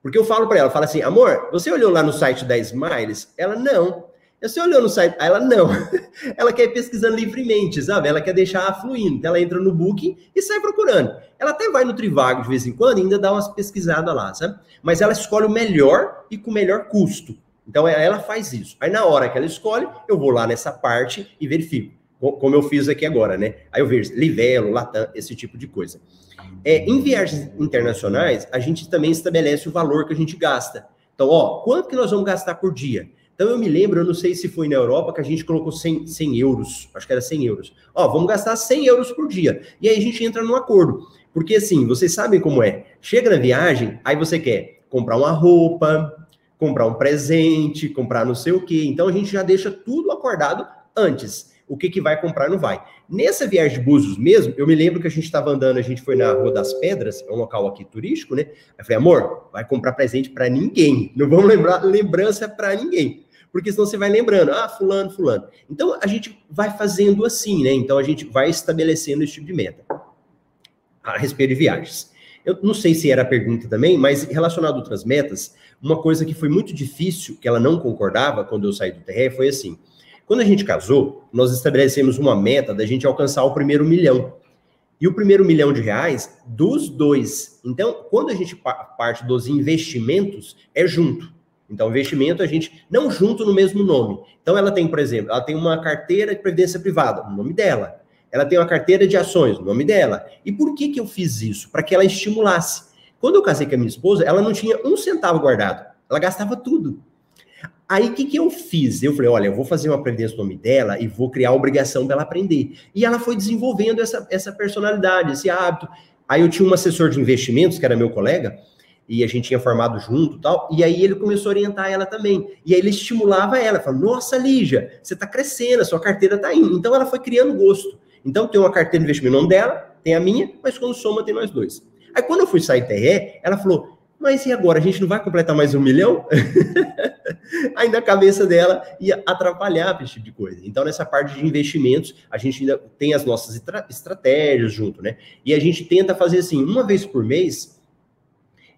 Porque eu falo para ela, falo assim, amor, você olhou lá no site da Smiles? Ela, não. Você olhou no site? Ela, não. ela quer ir pesquisando livremente, sabe? Ela quer deixar fluindo. Então ela entra no Booking e sai procurando. Ela até vai no Trivago de vez em quando e ainda dá umas pesquisadas lá, sabe? Mas ela escolhe o melhor e com o melhor custo. Então ela faz isso. Aí na hora que ela escolhe, eu vou lá nessa parte e verifico. Como eu fiz aqui agora, né? Aí eu vejo Livelo, Latam, esse tipo de coisa. É, em viagens internacionais, a gente também estabelece o valor que a gente gasta. Então, ó, quanto que nós vamos gastar por dia? Então, eu me lembro, eu não sei se foi na Europa, que a gente colocou 100, 100 euros, acho que era 100 euros. Ó, vamos gastar 100 euros por dia. E aí a gente entra num acordo. Porque, assim, vocês sabem como é. Chega na viagem, aí você quer comprar uma roupa, comprar um presente, comprar não sei o quê. Então, a gente já deixa tudo acordado antes o que, que vai comprar não vai. Nessa viagem de Búzios mesmo, eu me lembro que a gente estava andando, a gente foi na Rua das Pedras, é um local aqui turístico, né? Eu falei, amor, vai comprar presente para ninguém. Não vamos lembrar lembrança para ninguém. Porque senão você vai lembrando, ah, fulano, fulano. Então a gente vai fazendo assim, né? Então a gente vai estabelecendo esse tipo de meta a respeito de viagens. Eu não sei se era a pergunta também, mas relacionado a outras metas, uma coisa que foi muito difícil, que ela não concordava quando eu saí do TRE, foi assim: quando a gente casou, nós estabelecemos uma meta da gente alcançar o primeiro milhão. E o primeiro milhão de reais dos dois. Então, quando a gente parte dos investimentos, é junto. Então, investimento a gente não junto no mesmo nome. Então, ela tem, por exemplo, ela tem uma carteira de previdência privada, o nome dela. Ela tem uma carteira de ações, o nome dela. E por que que eu fiz isso? Para que ela estimulasse. Quando eu casei com a minha esposa, ela não tinha um centavo guardado. Ela gastava tudo. Aí o que, que eu fiz? Eu falei, olha, eu vou fazer uma previdência no nome dela e vou criar a obrigação dela aprender. E ela foi desenvolvendo essa, essa personalidade, esse hábito. Aí eu tinha um assessor de investimentos, que era meu colega, e a gente tinha formado junto tal, e aí ele começou a orientar ela também. E aí ele estimulava ela, falou, nossa, Lígia, você está crescendo, a sua carteira está indo. Então ela foi criando gosto. Então tem uma carteira de investimento no nome dela, tem a minha, mas quando soma tem nós dois. Aí quando eu fui sair TRE, ela falou, mas e agora? A gente não vai completar mais um milhão? Aí na cabeça dela ia atrapalhar esse tipo de coisa. Então, nessa parte de investimentos, a gente ainda tem as nossas estratégias junto, né? E a gente tenta fazer assim, uma vez por mês,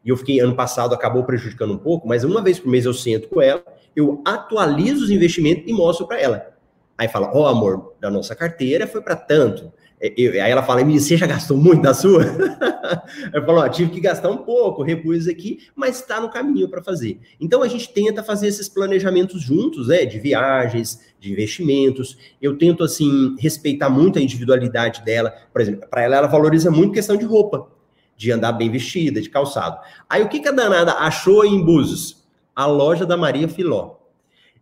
e eu fiquei, ano passado, acabou prejudicando um pouco, mas uma vez por mês eu sento com ela, eu atualizo os investimentos e mostro para ela. Aí fala, ó, oh, amor, da nossa carteira foi para tanto. É, eu, aí ela fala, você já gastou muito da sua? eu falo, ó, tive que gastar um pouco, repus aqui, mas está no caminho para fazer. Então a gente tenta fazer esses planejamentos juntos, né? De viagens, de investimentos. Eu tento, assim, respeitar muito a individualidade dela. Por exemplo, para ela, ela valoriza muito questão de roupa, de andar bem vestida, de calçado. Aí o que, que a danada achou em Búzios? A loja da Maria Filó.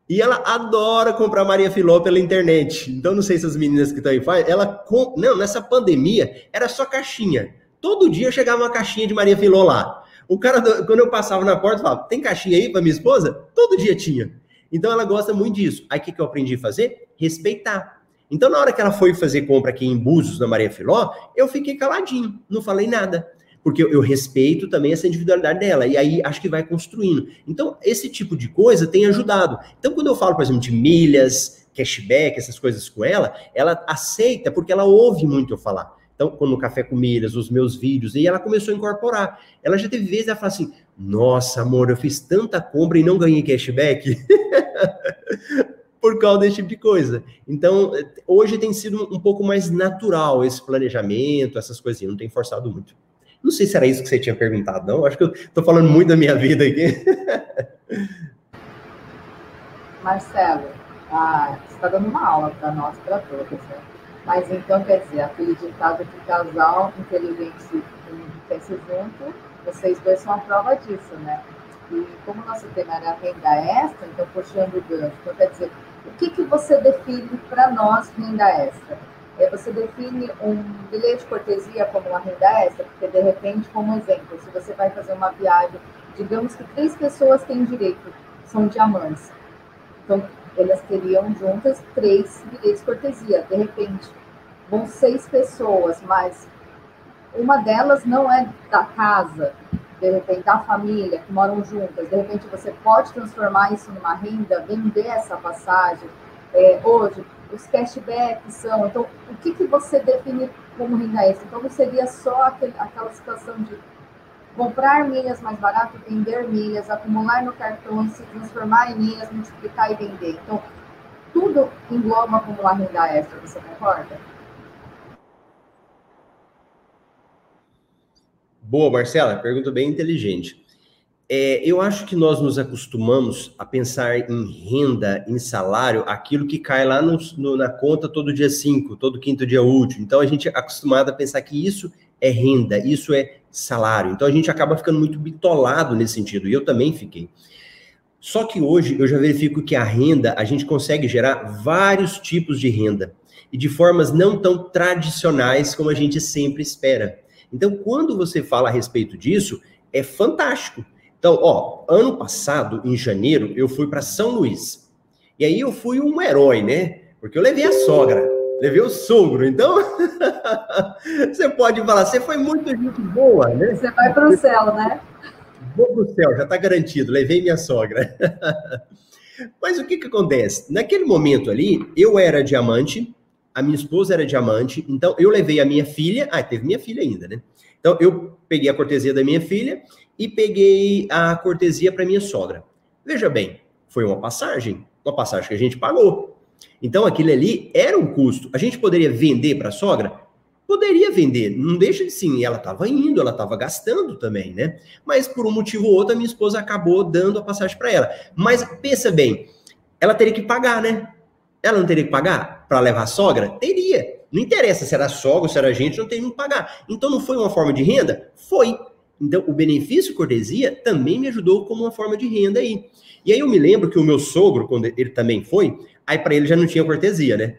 E ela adora comprar Maria Filó pela internet. Então, não sei se as meninas que estão aí fazem. Ela. Com... Não, nessa pandemia, era só caixinha. Todo dia chegava uma caixinha de Maria Filó lá. O cara, quando eu passava na porta, falava: tem caixinha aí para minha esposa? Todo dia tinha. Então, ela gosta muito disso. Aí, o que, que eu aprendi a fazer? Respeitar. Então, na hora que ela foi fazer compra aqui em Búzios, na Maria Filó, eu fiquei caladinho, não falei nada porque eu, respeito também essa individualidade dela, e aí acho que vai construindo. Então, esse tipo de coisa tem ajudado. Então, quando eu falo, por exemplo, de milhas, cashback, essas coisas com ela, ela aceita porque ela ouve muito eu falar. Então, quando no Café com Milhas, os meus vídeos, e ela começou a incorporar. Ela já teve vezes, ela fala assim, nossa, amor, eu fiz tanta compra e não ganhei cashback. por causa desse tipo de coisa. Então, hoje tem sido um pouco mais natural esse planejamento, essas coisinhas, não tem forçado muito. Não sei se era isso que você tinha perguntado, não. Acho que eu estou falando muito da minha vida aqui. Marcelo, ah, você está dando uma aula para nós, para todos, né? Mas então, quer dizer, aquele ditado que casal inteligente enriquece junto, vocês dois são a prova disso, né? E como o nosso tema era renda extra, então puxando o gancho, então quer dizer, o que, que você define para nós renda extra? É, você define um bilhete de cortesia como uma renda extra, porque de repente, como exemplo, se você vai fazer uma viagem, digamos que três pessoas têm direito, são diamantes. Então, elas teriam juntas três bilhetes de cortesia. De repente, vão seis pessoas, mas uma delas não é da casa, de repente, da família, que moram juntas. De repente, você pode transformar isso numa renda, vender essa passagem. É, hoje, os cashbacks são. Então, o que, que você define como renda extra? Então, não seria só aquele, aquela situação de comprar milhas mais barato, vender milhas, acumular no cartão, se transformar em milhas, multiplicar e vender. Então, tudo engloba acumular renda extra, você concorda? Boa, Marcela, pergunta bem inteligente. É, eu acho que nós nos acostumamos a pensar em renda, em salário, aquilo que cai lá no, no, na conta todo dia 5, todo quinto dia útil. Então a gente é acostumado a pensar que isso é renda, isso é salário. Então a gente acaba ficando muito bitolado nesse sentido, e eu também fiquei. Só que hoje eu já verifico que a renda, a gente consegue gerar vários tipos de renda, e de formas não tão tradicionais como a gente sempre espera. Então, quando você fala a respeito disso, é fantástico então, ó, ano passado, em janeiro, eu fui para São Luís. E aí eu fui um herói, né? Porque eu levei a sogra, levei o sogro. Então, você pode falar, você foi muito gente boa, né? Você vai para o céu, né? Vou para o céu, já está garantido, levei minha sogra. Mas o que que acontece? Naquele momento ali, eu era diamante, a minha esposa era diamante, então eu levei a minha filha, ah, teve minha filha ainda, né? Então eu peguei a cortesia da minha filha e peguei a cortesia para minha sogra. Veja bem, foi uma passagem, uma passagem que a gente pagou. Então aquilo ali era um custo. A gente poderia vender para a sogra? poderia vender, não deixa de sim, ela estava indo, ela estava gastando também, né? Mas por um motivo ou outro, a minha esposa acabou dando a passagem para ela. Mas pensa bem, ela teria que pagar, né? Ela não teria que pagar para levar a sogra? Teria. Não interessa se era sogra ou se era gente, não tem que pagar. Então não foi uma forma de renda? Foi. Então o benefício cortesia também me ajudou como uma forma de renda aí. E aí eu me lembro que o meu sogro, quando ele também foi, aí para ele já não tinha cortesia, né?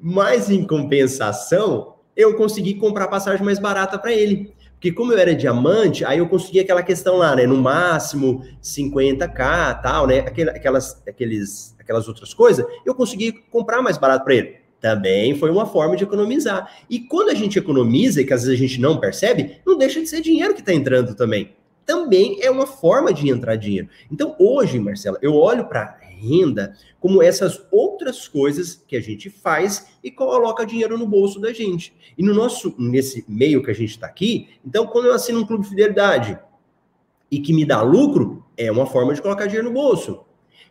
Mas em compensação, eu consegui comprar passagem mais barata para ele. Porque como eu era diamante, aí eu consegui aquela questão lá, né? No máximo 50k, tal, né? Aquelas, aqueles, aquelas outras coisas, eu consegui comprar mais barato para ele. Também foi uma forma de economizar. E quando a gente economiza, e que às vezes a gente não percebe, não deixa de ser dinheiro que está entrando também. Também é uma forma de entrar dinheiro. Então, hoje, Marcela, eu olho para renda como essas outras coisas que a gente faz e coloca dinheiro no bolso da gente. E no nosso, nesse meio que a gente está aqui, então, quando eu assino um clube de fidelidade e que me dá lucro, é uma forma de colocar dinheiro no bolso.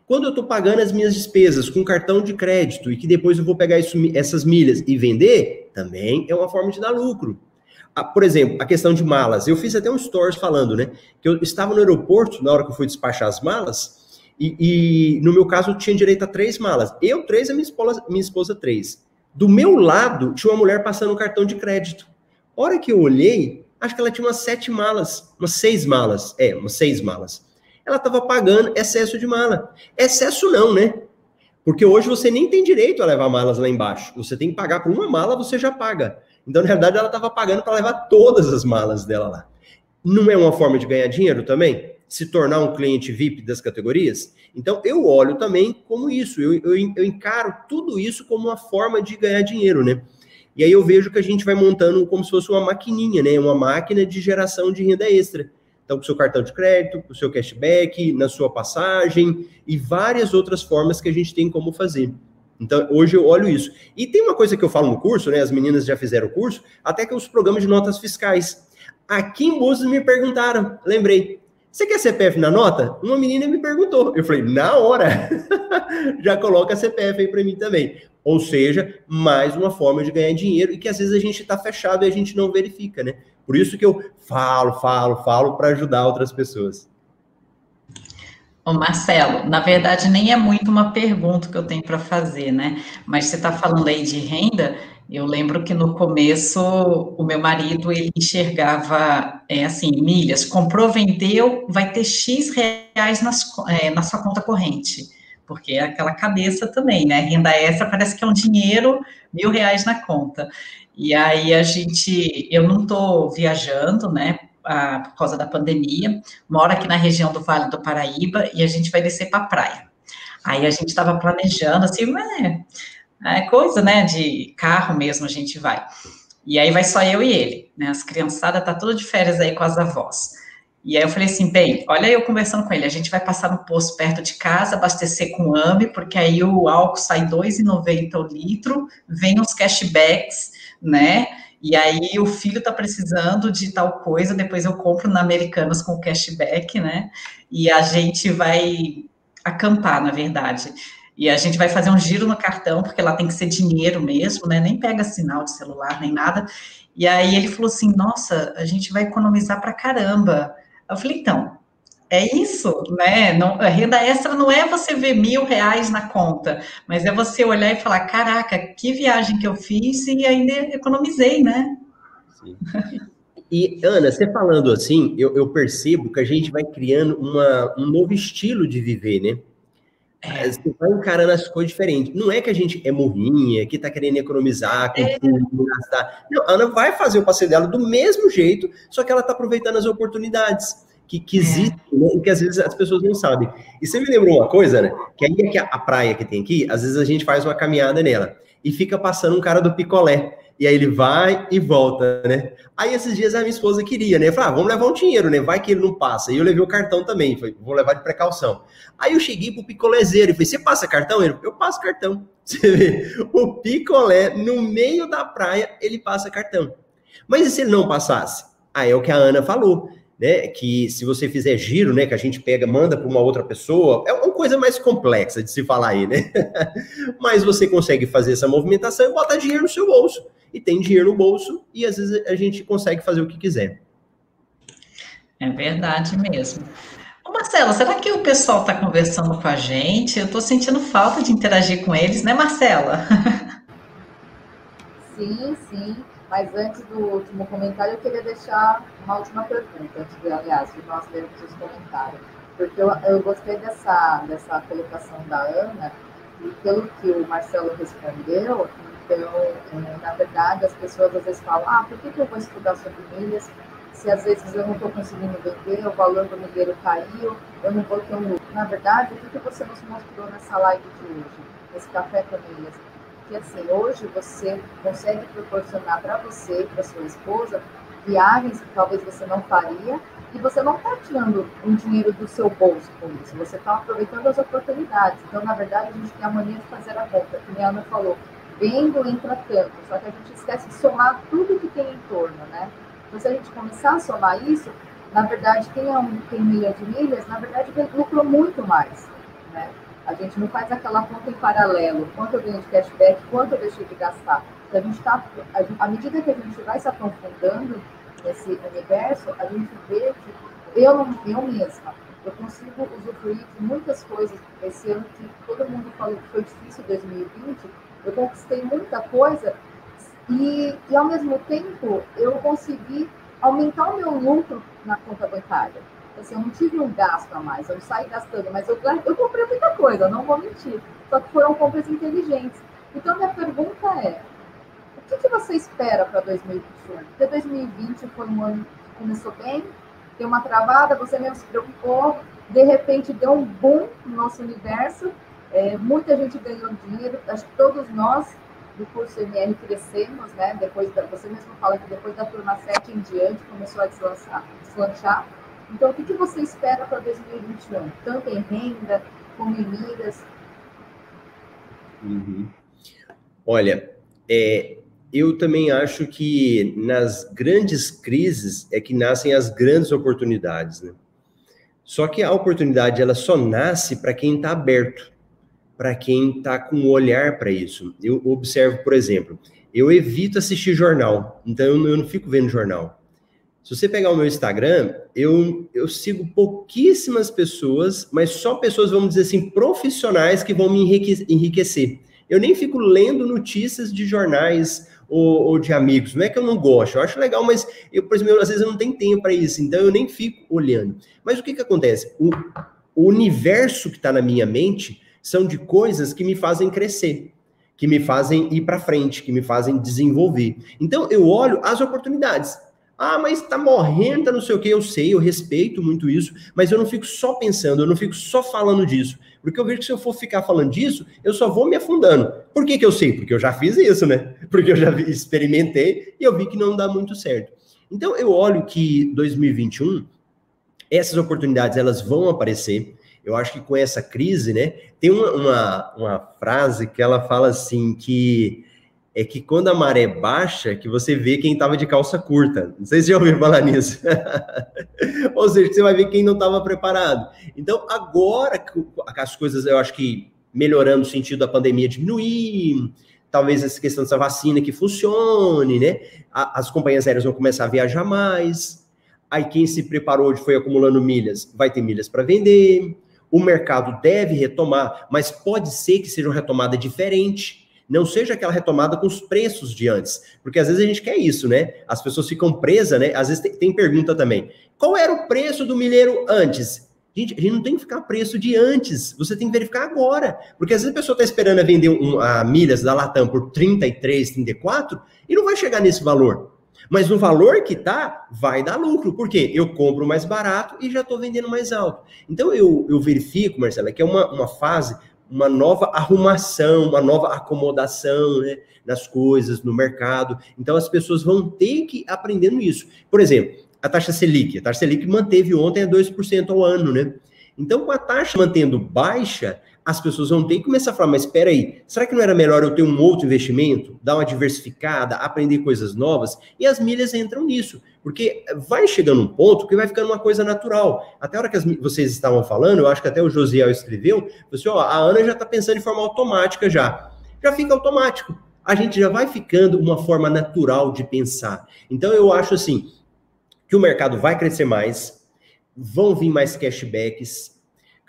Quando eu estou pagando as minhas despesas com cartão de crédito e que depois eu vou pegar isso, essas milhas e vender, também é uma forma de dar lucro. Ah, por exemplo, a questão de malas. Eu fiz até um stories falando, né? Que eu estava no aeroporto na hora que eu fui despachar as malas e, e, no meu caso, eu tinha direito a três malas. Eu, três, e minha esposa, minha esposa, três. Do meu lado, tinha uma mulher passando um cartão de crédito. Hora que eu olhei, acho que ela tinha umas sete malas, umas seis malas. É, umas seis malas. Ela estava pagando excesso de mala. Excesso não, né? Porque hoje você nem tem direito a levar malas lá embaixo. Você tem que pagar por uma mala, você já paga. Então, na verdade, ela estava pagando para levar todas as malas dela lá. Não é uma forma de ganhar dinheiro também? se tornar um cliente VIP das categorias? Então, eu olho também como isso, eu, eu, eu, encaro tudo isso como uma forma de ganhar dinheiro, né? E aí eu vejo que a gente vai montando como se fosse uma maquininha, né? Uma máquina de geração de renda extra. Então, com o seu cartão de crédito, com o seu cashback, na sua passagem e várias outras formas que a gente tem como fazer. Então, hoje eu olho isso. E tem uma coisa que eu falo no curso, né? As meninas já fizeram o curso, até que os programas de notas fiscais. Aqui em Búzios me perguntaram, lembrei, você quer CPF na nota? Uma menina me perguntou. Eu falei, na hora, já coloca CPF aí para mim também. Ou seja, mais uma forma de ganhar dinheiro e que às vezes a gente está fechado e a gente não verifica, né? Por isso que eu falo, falo, falo para ajudar outras pessoas. Ô Marcelo, na verdade nem é muito uma pergunta que eu tenho para fazer, né? Mas você está falando aí de renda, eu lembro que no começo o meu marido ele enxergava é, assim milhas, comprou, vendeu, vai ter x reais nas, é, na sua conta corrente, porque é aquela cabeça também, né? Renda extra parece que é um dinheiro mil reais na conta. E aí a gente, eu não estou viajando, né? Por causa da pandemia, moro aqui na região do Vale do Paraíba e a gente vai descer para a praia. Aí a gente estava planejando assim, é, é coisa, né, de carro mesmo a gente vai. E aí vai só eu e ele, né, as criançadas tá tudo de férias aí com as avós. E aí eu falei assim, bem, olha eu conversando com ele, a gente vai passar no posto perto de casa, abastecer com AME, porque aí o álcool sai R$ 2,90 o litro, vem os cashbacks, né, e aí o filho tá precisando de tal coisa, depois eu compro na Americanas com cashback, né, e a gente vai acampar, na verdade. E a gente vai fazer um giro no cartão, porque lá tem que ser dinheiro mesmo, né? Nem pega sinal de celular, nem nada. E aí ele falou assim: nossa, a gente vai economizar pra caramba. Eu falei, então, é isso, né? Não, a renda extra não é você ver mil reais na conta, mas é você olhar e falar: caraca, que viagem que eu fiz e ainda economizei, né? Sim. E, Ana, você falando assim, eu, eu, percebo que a gente vai criando uma, um novo estilo de viver, né? É. Você vai encarando as coisas diferentes. Não é que a gente é morrinha, que tá querendo economizar, com é. gastar. Não, a Ana vai fazer o passeio dela do mesmo jeito, só que ela tá aproveitando as oportunidades que, que existem, né? E que às vezes as pessoas não sabem. E você me lembrou uma coisa, né? Que aí é que a, a praia que tem aqui, às vezes a gente faz uma caminhada nela e fica passando um cara do picolé. E aí ele vai e volta, né? Aí esses dias a minha esposa queria, né? Falei, ah, vamos levar um dinheiro, né? Vai que ele não passa. E eu levei o cartão também, falei, vou levar de precaução. Aí eu cheguei pro picolézeiro e falei, você passa cartão? Ele, eu passo cartão. Você vê, o picolé, no meio da praia, ele passa cartão. Mas e se ele não passasse? Aí é o que a Ana falou né? Que se você fizer giro, né? Que a gente pega, manda para uma outra pessoa, é uma coisa mais complexa de se falar aí, né? Mas você consegue fazer essa movimentação e botar dinheiro no seu bolso. e tem dinheiro no bolso e às vezes a gente consegue fazer o que quiser. É verdade mesmo. Ô Marcelo, será que o pessoal está conversando com a gente? Eu estou sentindo falta de interagir com eles, né, Marcela? Sim, sim. Mas antes do último comentário, eu queria deixar uma última pergunta, antes de, aliás, de nós lermos os comentários. Porque eu, eu gostei dessa, dessa colocação da Ana, e pelo que o Marcelo respondeu, então, é, na verdade, as pessoas às vezes falam, ah, por que, que eu vou estudar sobre milhas se às vezes eu não estou conseguindo vender, o valor do milheiro caiu, eu não vou ter um lucro. Na verdade, o que, que você nos mostrou nessa live de hoje, nesse café com milhas? Que assim, hoje você consegue proporcionar para você para sua esposa viagens que talvez você não faria e você não está tirando um dinheiro do seu bolso com isso, você está aproveitando as oportunidades. Então, na verdade, a gente tem a mania de fazer a conta, que a Ana falou, vendo entra tanto, só que a gente esquece de somar tudo que tem em torno, né? Então, se a gente começar a somar isso, na verdade, quem é um, tem milha de milhas, na verdade, lucrou muito mais, né? A gente não faz aquela conta em paralelo, quanto eu ganho de cashback, quanto eu deixei de gastar. Então, a gente está, à medida que a gente vai se aprofundando nesse universo, a gente vê que eu, eu mesma, eu consigo usufruir de muitas coisas esse ano que todo mundo falou que foi difícil 2020, eu conquistei muita coisa e, e ao mesmo tempo eu consegui aumentar o meu lucro na conta bancária. Assim, eu não tive um gasto a mais, eu não saí gastando, mas eu, eu comprei muita coisa, não vou mentir. Só que foram compras inteligentes. Então, minha pergunta é: o que, que você espera para 2021? Porque 2020 foi um ano que começou bem, deu uma travada, você mesmo se preocupou, de repente deu um boom no nosso universo, é, muita gente ganhou dinheiro, acho que todos nós do curso MR crescemos, né? Depois da, você mesmo fala que depois da turma 7 em diante começou a deslanchar. deslanchar. Então, o que, que você espera para 2021? Tanto em renda como em? Uhum. Olha, é, eu também acho que nas grandes crises é que nascem as grandes oportunidades, né? Só que a oportunidade ela só nasce para quem está aberto para quem está com um olhar para isso. Eu observo, por exemplo, eu evito assistir jornal, então eu não fico vendo jornal. Se você pegar o meu Instagram, eu, eu sigo pouquíssimas pessoas, mas só pessoas, vamos dizer assim, profissionais que vão me enriquecer. Eu nem fico lendo notícias de jornais ou, ou, de amigos. Não é que eu não gosto, eu acho legal, mas eu, por exemplo, às vezes eu não tenho tempo para isso, então eu nem fico olhando. Mas o que, que acontece? O, o universo que está na minha mente são de coisas que me fazem crescer, que me fazem ir para frente, que me fazem desenvolver. Então eu olho as oportunidades. Ah, mas tá morrendo, tá não sei o que, eu sei, eu respeito muito isso, mas eu não fico só pensando, eu não fico só falando disso. Porque eu vejo que se eu for ficar falando disso, eu só vou me afundando. Por que, que eu sei? Porque eu já fiz isso, né? Porque eu já experimentei e eu vi que não dá muito certo. Então eu olho que 2021, essas oportunidades elas vão aparecer, eu acho que com essa crise, né, tem uma, uma, uma, frase que ela fala assim, que é que quando a maré baixa, que você vê quem estava de calça curta. Não sei se já ouviram falar nisso. Ou seja, você vai ver quem não estava preparado. Então, agora que as coisas, eu acho que melhorando o sentido da pandemia diminuir, talvez essa questão dessa vacina que funcione, né? As companhias aéreas vão começar a viajar mais. Aí quem se preparou e foi acumulando milhas, vai ter milhas para vender o mercado deve retomar, mas pode ser que seja uma retomada diferente. Não seja aquela retomada com os preços de antes. Porque às vezes a gente quer isso, né? As pessoas ficam presas, né? Às vezes tem, tem pergunta também. Qual era o preço do milheiro antes? Gente, a gente não tem que ficar preço de antes, você tem que verificar agora. Porque às vezes a pessoa está esperando vender um, a milhas da Latam por 33, 34 e não vai chegar nesse valor. Mas no valor que tá, vai dar lucro. Por quê? Eu compro mais barato e já estou vendendo mais alto. Então eu, eu verifico, Marcela, que é uma, uma fase, uma nova arrumação, uma nova acomodação né, nas coisas, no mercado. Então as pessoas vão ter que aprender isso. Por exemplo, a taxa Selic. A taxa Selic manteve ontem a 2% ao ano, né? Então, com a taxa mantendo baixa, as pessoas vão ter que começar a falar, mas espera aí, será que não era melhor eu ter um outro investimento, dar uma diversificada, aprender coisas novas? E as milhas entram nisso, porque vai chegando um ponto que vai ficando uma coisa natural. Até a hora que as, vocês estavam falando, eu acho que até o Josiel escreveu, você, ó, a Ana já está pensando de forma automática já. Já fica automático. a gente já vai ficando uma forma natural de pensar. Então eu acho assim que o mercado vai crescer mais, vão vir mais cashbacks,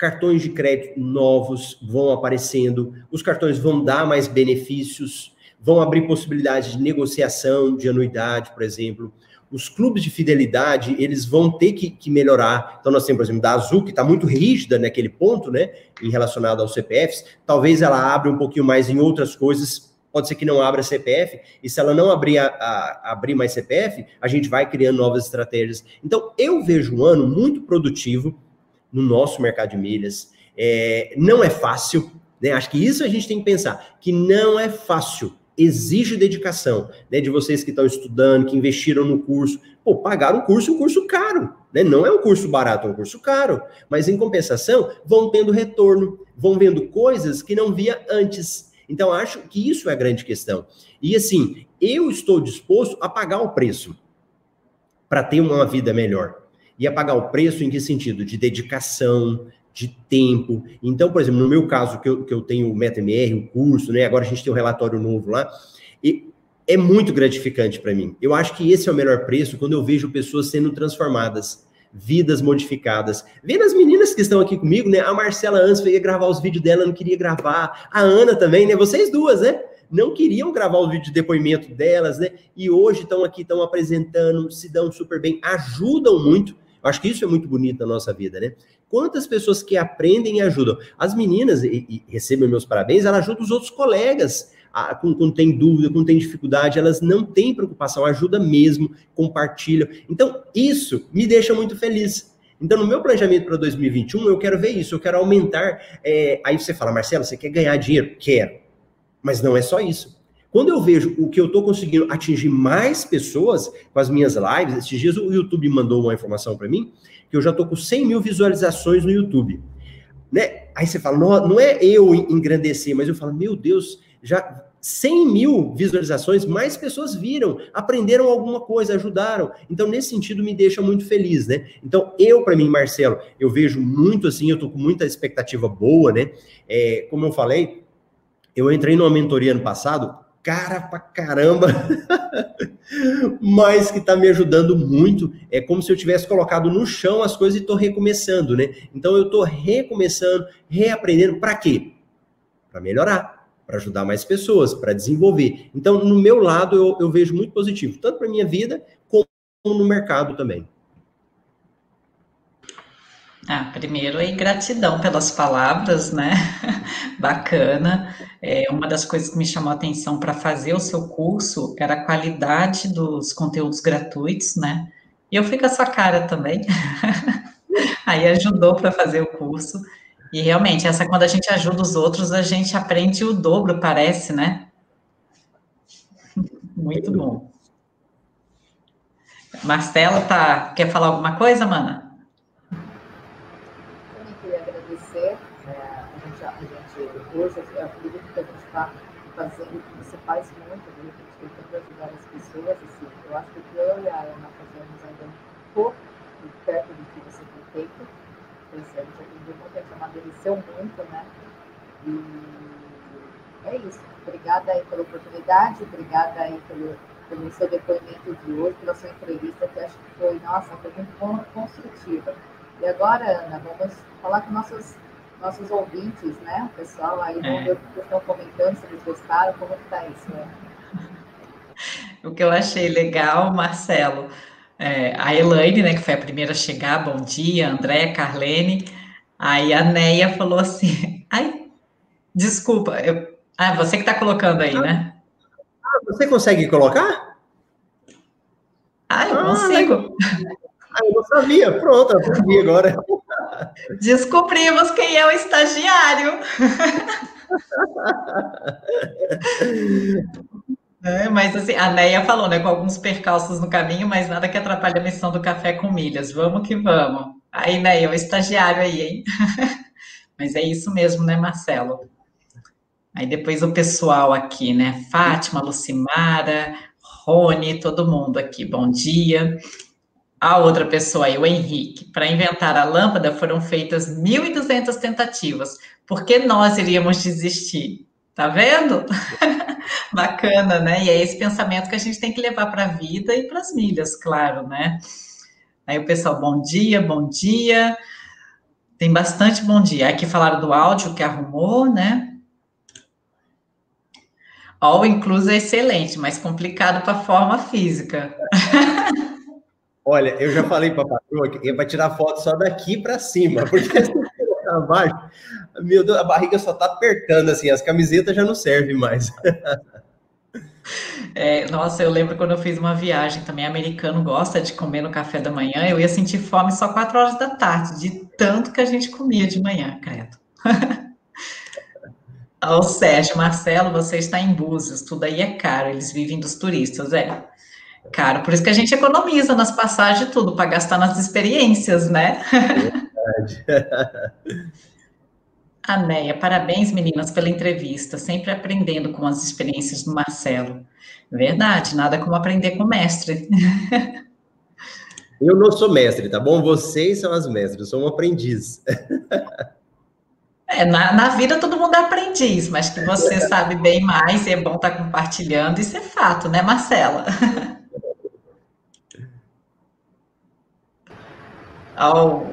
cartões de crédito novos vão aparecendo, os cartões vão dar mais benefícios, vão abrir possibilidades de negociação de anuidade, por exemplo. Os clubes de fidelidade, eles vão ter que, que melhorar. Então, nós temos, por exemplo, da Azul, que está muito rígida naquele ponto, né, em relacionado aos CPFs. Talvez ela abra um pouquinho mais em outras coisas, pode ser que não abra CPF, e se ela não abrir, a, a, abrir mais CPF, a gente vai criando novas estratégias. Então, eu vejo um ano muito produtivo, no nosso mercado de milhas. É, não é fácil, né? Acho que isso a gente tem que pensar, que não é fácil. Exige dedicação, né? De vocês que estão estudando, que investiram no curso. Pô, pagaram um curso, um curso caro, né? Não é um curso barato, é um curso caro. Mas em compensação, vão tendo retorno, vão vendo coisas que não via antes. Então, acho que isso é a grande questão. E assim, eu estou disposto a pagar o preço para ter uma vida melhor ia pagar o preço em que sentido? De dedicação, de tempo. Então, por exemplo, no meu caso, que eu, que eu tenho o MetaMR, o curso, né? Agora a gente tem um relatório novo lá. E é muito gratificante para mim. Eu acho que esse é o melhor preço quando eu vejo pessoas sendo transformadas, vidas modificadas. Vendo as meninas que estão aqui comigo, né? A Marcela antes ia gravar os vídeos dela, não queria gravar. A Ana também, né? Vocês duas, né? Não queriam gravar o vídeo de depoimento delas, né? E hoje estão aqui, estão apresentando, se dão super bem, ajudam muito. Eu acho que isso é muito bonito na nossa vida, né? Quantas pessoas que aprendem e ajudam. As meninas, e, e recebem meus parabéns, elas ajudam os outros colegas. A, quando, quando tem dúvida, quando tem dificuldade, elas não têm preocupação, ajuda mesmo, compartilham. Então, isso me deixa muito feliz. Então, no meu planejamento para 2021, eu quero ver isso, eu quero aumentar. É... Aí você fala, Marcelo, você quer ganhar dinheiro? Quero. Mas não é só isso. Quando eu vejo o que eu estou conseguindo atingir mais pessoas com as minhas lives, esses dias o YouTube mandou uma informação para mim, que eu já estou com 100 mil visualizações no YouTube. Né? Aí você fala, não, não é eu engrandecer, mas eu falo, meu Deus, já 100 mil visualizações, mais pessoas viram, aprenderam alguma coisa, ajudaram. Então, nesse sentido, me deixa muito feliz, né? Então, eu, para mim, Marcelo, eu vejo muito assim, eu tô com muita expectativa boa, né? É, como eu falei, eu entrei numa mentoria ano passado, cara pra caramba, mas que está me ajudando muito. É como se eu tivesse colocado no chão as coisas e estou recomeçando, né? Então eu estou recomeçando, reaprendendo. Para quê? Para melhorar, para ajudar mais pessoas, para desenvolver. Então, no meu lado, eu, eu vejo muito positivo, tanto para minha vida como no mercado também. Ah, primeiro aí gratidão pelas palavras, né? Bacana. É, uma das coisas que me chamou a atenção para fazer o seu curso era a qualidade dos conteúdos gratuitos, né? E eu fui com a sua cara também. aí ajudou para fazer o curso. E realmente, essa quando a gente ajuda os outros, a gente aprende o dobro, parece, né? Muito bom. Marcela, tá, quer falar alguma coisa, mana? hoje eu acredito que a gente está fazendo, que você faz muito, de repente, tentando ajudar as pessoas, assim, eu acho que eu e a Ana fazemos ainda um pouco perto do que você tem feito, a gente aprendeu muito, a gente amadureceu muito, né, e é isso, obrigada aí pela oportunidade, obrigada aí pelo, pelo seu depoimento de hoje, pela sua entrevista, que acho que foi, nossa, foi muito construtiva. E agora, Ana, vamos falar com nossos nossos ouvintes, né? O pessoal aí, vão é. ver o que estão comentando, se eles gostaram, como que tá isso, né? O que eu achei legal, Marcelo, é, a Elaine, né, que foi a primeira a chegar, bom dia, André, Carlene, aí a Neia falou assim, ai, desculpa, eu, ah, você que está colocando aí, né? Ah, você consegue colocar? Ah, eu ah, consigo. Ah, eu não sabia, pronto, eu sabia agora. Descobrimos quem é o estagiário. É, mas assim, a Neia falou, né, com alguns percalços no caminho, mas nada que atrapalhe a missão do café com milhas. Vamos que vamos. Aí, Neia, o estagiário aí, hein? mas é isso mesmo, né, Marcelo? Aí depois o pessoal aqui, né? Fátima, Lucimara, Rony, todo mundo aqui, bom dia a outra pessoa o Henrique, para inventar a lâmpada foram feitas 1.200 tentativas. Por que nós iríamos desistir? Tá vendo? Bacana, né? E é esse pensamento que a gente tem que levar para a vida e para as milhas, claro, né? Aí o pessoal, bom dia, bom dia. Tem bastante bom dia. Aqui falaram do áudio que arrumou, né? All incluso é excelente, mas complicado para a forma física. Olha, eu já falei para a patroa que é para tirar foto só daqui para cima, porque se colocar abaixo, meu Deus, a barriga só está apertando assim, as camisetas já não servem mais. É, nossa, eu lembro quando eu fiz uma viagem também, americano gosta de comer no café da manhã, eu ia sentir fome só quatro horas da tarde, de tanto que a gente comia de manhã, credo. Ô Sérgio, Marcelo, você está em Búzios, tudo aí é caro, eles vivem dos turistas, é caro, por isso que a gente economiza nas passagens e tudo, para gastar nas experiências, né? Verdade. Anéia, parabéns, meninas, pela entrevista, sempre aprendendo com as experiências do Marcelo. Verdade, nada como aprender com o mestre. Eu não sou mestre, tá bom? Vocês são as mestres, eu sou um aprendiz. É, na, na vida todo mundo é aprendiz, mas que você sabe bem mais e é bom estar compartilhando, isso é fato, né, Marcela? Oh,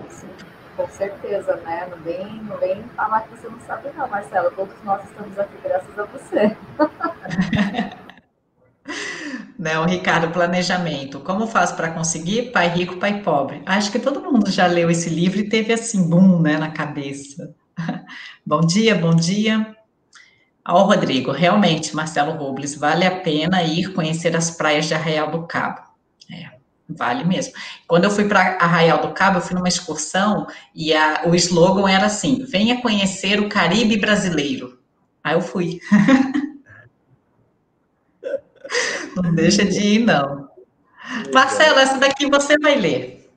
com certeza, né? Não vem, não vem falar que você não sabe, não, Marcela. Todos nós estamos aqui graças a você. Não, Ricardo, planejamento. Como faz para conseguir? Pai rico, pai pobre. Acho que todo mundo já leu esse livro e teve assim, boom, né, na cabeça. bom dia, bom dia. Ao Rodrigo, realmente, Marcelo Robles, vale a pena ir conhecer as praias de Arraial do Cabo. É, Vale mesmo. Quando eu fui para Arraial do Cabo, eu fui numa excursão e a, o slogan era assim: venha conhecer o Caribe brasileiro. Aí eu fui. não deixa de ir, não. Marcelo, essa daqui você vai ler.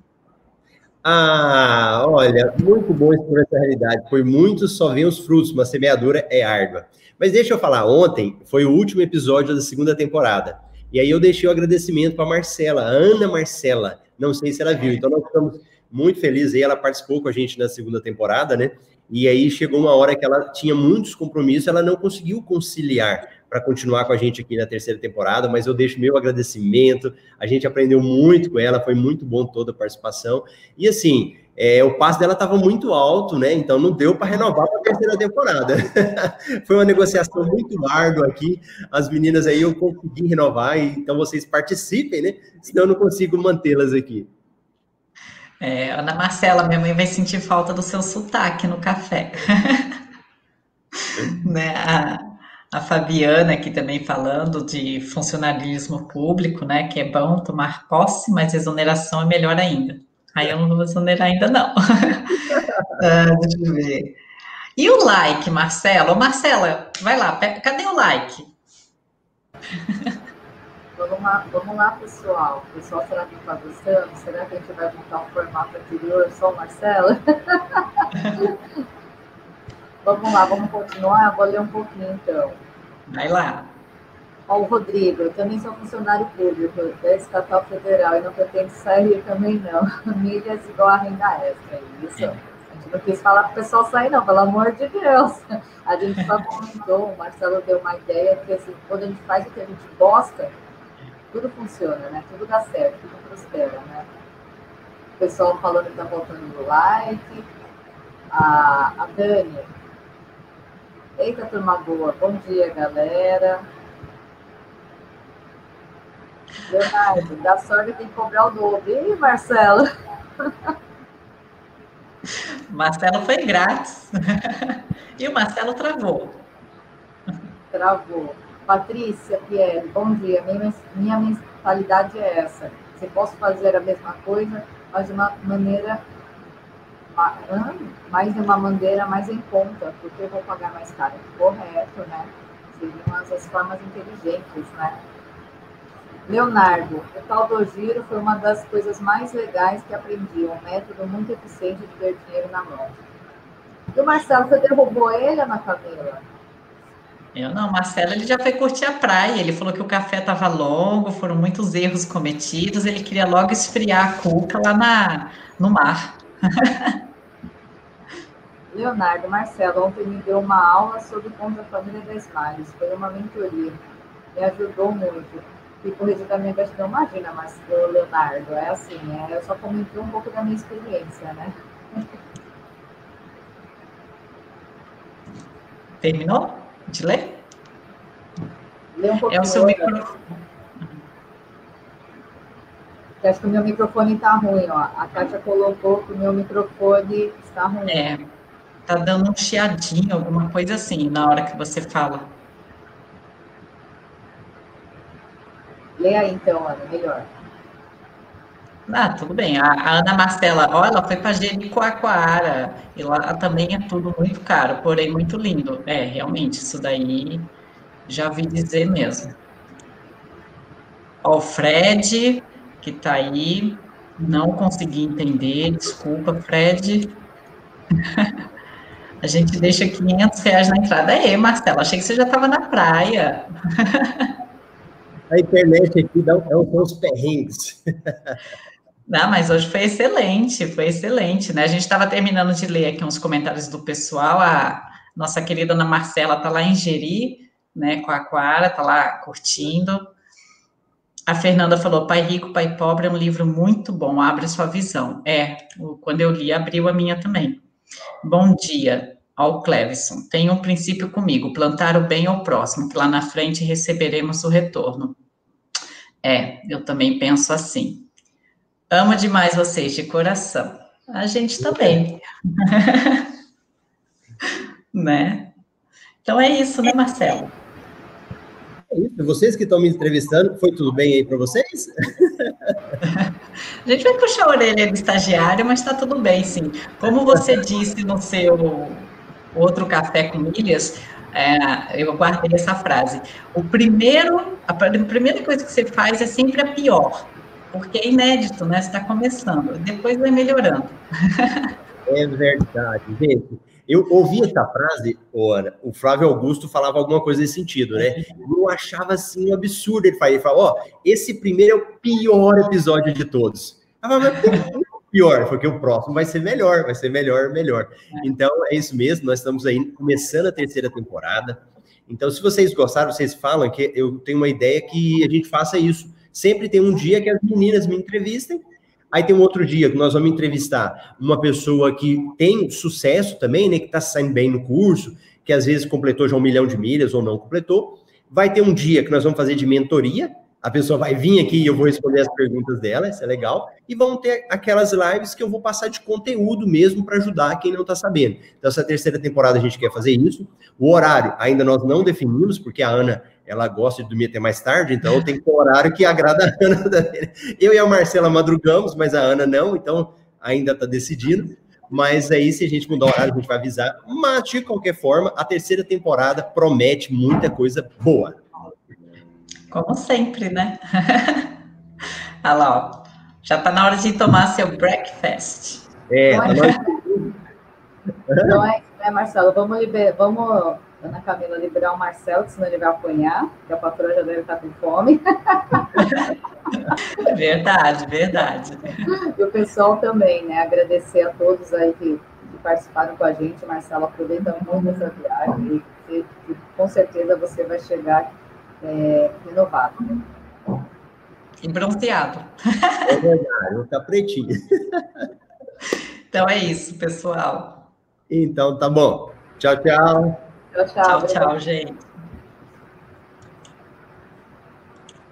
Ah, olha, muito bom explorar essa realidade. Foi muito só ver os frutos, uma semeadura é árdua. Mas deixa eu falar, ontem foi o último episódio da segunda temporada. E aí eu deixei o agradecimento para Marcela, Ana Marcela. Não sei se ela viu. Então nós ficamos muito felizes aí. Ela participou com a gente na segunda temporada, né? E aí chegou uma hora que ela tinha muitos compromissos, ela não conseguiu conciliar para continuar com a gente aqui na terceira temporada, mas eu deixo meu agradecimento. A gente aprendeu muito com ela, foi muito bom toda a participação. E assim, é, o passe dela estava muito alto, né? Então não deu para renovar para a terceira temporada. Foi uma negociação muito árdua aqui. As meninas aí eu consegui renovar, então vocês participem, né? Senão eu não consigo mantê-las aqui. É, Ana Marcela, minha mãe vai sentir falta do seu sotaque no café. né? A, a Fabiana aqui também falando de funcionalismo público, né? Que é bom tomar posse, mas exoneração é melhor ainda. Aí eu não vou exonerar ainda, não. ah, deixa eu ver. E o like, Marcela? Ô, Marcela, vai lá, cadê o like? Vamos lá, vamos lá, pessoal. O pessoal, será que está gostando? Será que a gente vai voltar ao formato anterior, só Marcela? vamos lá, vamos continuar? Vou ler um pouquinho, então. Vai lá. Ó, o Rodrigo, eu também sou funcionário público da Estatal Federal e não pretendo sair também, não. Milhas igual a renda extra. Isso. A gente não quis falar para o pessoal sair, não, pelo amor de Deus. A gente só comentou, o Marcelo deu uma ideia, que assim, quando a gente faz o que a gente gosta, tudo funciona, né? Tudo dá certo, tudo prospera, né? O pessoal falando que está voltando no like. A, a Dani. Eita, turma boa. Bom dia, galera. Leonardo, da sorte tem que cobrar o dobro. Ih, Marcelo? Marcelo foi grátis. E o Marcelo travou. Travou. Patrícia Pierre, bom dia. Minha, minha mentalidade é essa. Se posso fazer a mesma coisa, mas de uma maneira mais de uma maneira mais em conta, porque eu vou pagar mais caro. Correto, né? Seriam as, as formas inteligentes, né? Leonardo, o tal do giro foi uma das coisas mais legais que aprendi, um método muito eficiente de ter dinheiro na mão. E o Marcelo, você derrubou ele, Ana Camila? Eu não, Marcelo, ele já foi curtir a praia, ele falou que o café estava longo, foram muitos erros cometidos, ele queria logo esfriar a cuca lá na, no mar. Leonardo, Marcelo, ontem me deu uma aula sobre contra a família da Smiles. Foi uma mentoria. Me ajudou muito. E corrigiu da minha gratidão. Imagina, mas, Leonardo, é assim, é, eu só comentei um pouco da minha experiência, né? Terminou de ler? Lê um pouquinho. É o seu microfone. Acho que o meu microfone está ruim, ó. A Kátia colocou que o meu microfone está ruim. É, tá dando um chiadinho, alguma coisa assim, na hora que você fala. Lê aí então, Ana, melhor. Ah, tudo bem. A, a Ana Marcela, ó, ela foi para Jericoacoara, e lá também é tudo muito caro, porém muito lindo. É, realmente, isso daí já vi dizer mesmo. Ó, o Fred, que está aí, não consegui entender, desculpa, Fred. A gente deixa 500 reais na entrada. Aí, Marcela, achei que você já estava na praia. A internet aqui dá, é os perrengues. Não, mas hoje foi excelente, foi excelente, né? A gente estava terminando de ler aqui uns comentários do pessoal. A nossa querida Ana Marcela está lá em Jeri, né, com a Aquara, está lá curtindo. A Fernanda falou: Pai Rico, Pai Pobre é um livro muito bom, abre sua visão. É, quando eu li, abriu a minha também. Bom dia ao Clevison. Tenha um princípio comigo: plantar o bem ao próximo, que lá na frente receberemos o retorno. É, eu também penso assim. Amo demais vocês de coração. A gente também. né? Então é isso, né, Marcelo? É isso. Vocês que estão me entrevistando, foi tudo bem aí para vocês? A gente vai puxar a orelha do estagiário, mas está tudo bem, sim. Como você disse no seu outro café com milhas, é, eu guardei essa frase. O primeiro, a primeira coisa que você faz é sempre a pior, porque é inédito, né? Você está começando, depois vai melhorando. É verdade, gente. Eu ouvi essa frase, Ana, o Flávio Augusto falava alguma coisa nesse sentido, né? Eu achava assim um absurdo. Ele falava, ó, oh, esse primeiro é o pior episódio de todos. Eu falava, mas pior, porque o próximo vai ser melhor, vai ser melhor, melhor. Então é isso mesmo, nós estamos aí começando a terceira temporada. Então, se vocês gostaram, vocês falam que eu tenho uma ideia que a gente faça isso. Sempre tem um dia que as meninas me entrevistem Aí tem um outro dia que nós vamos entrevistar uma pessoa que tem sucesso também, né? Que está saindo bem no curso, que às vezes completou já um milhão de milhas ou não completou. Vai ter um dia que nós vamos fazer de mentoria. A pessoa vai vir aqui e eu vou responder as perguntas dela, isso é legal. E vão ter aquelas lives que eu vou passar de conteúdo mesmo para ajudar quem não está sabendo. Então, essa terceira temporada a gente quer fazer isso. O horário ainda nós não definimos, porque a Ana ela gosta de dormir até mais tarde, então tem que um horário que agrada a Ana. Eu e a Marcela madrugamos, mas a Ana não, então ainda está decidindo. Mas aí, se a gente mudar o horário, a gente vai avisar. Mas, de qualquer forma, a terceira temporada promete muita coisa boa. Como sempre, né? Olha lá, ó. Já está na hora de tomar seu breakfast. É, tá Não é, é, Marcelo, vamos, liber... vamos Ana Camila liberar o Marcelo, senão ele vai apanhar, que a patroa já deve estar com fome. Verdade, verdade. E o pessoal também, né? Agradecer a todos aí que, que participaram com a gente. Marcelo, aproveita muito essa viagem e, e, e com certeza você vai chegar é, renovado. E bronzeado. É verdade, vou ficar pretinho. Então é isso, pessoal. Então tá bom. Tchau, tchau. Tchau, tchau. Tchau, tchau, gente.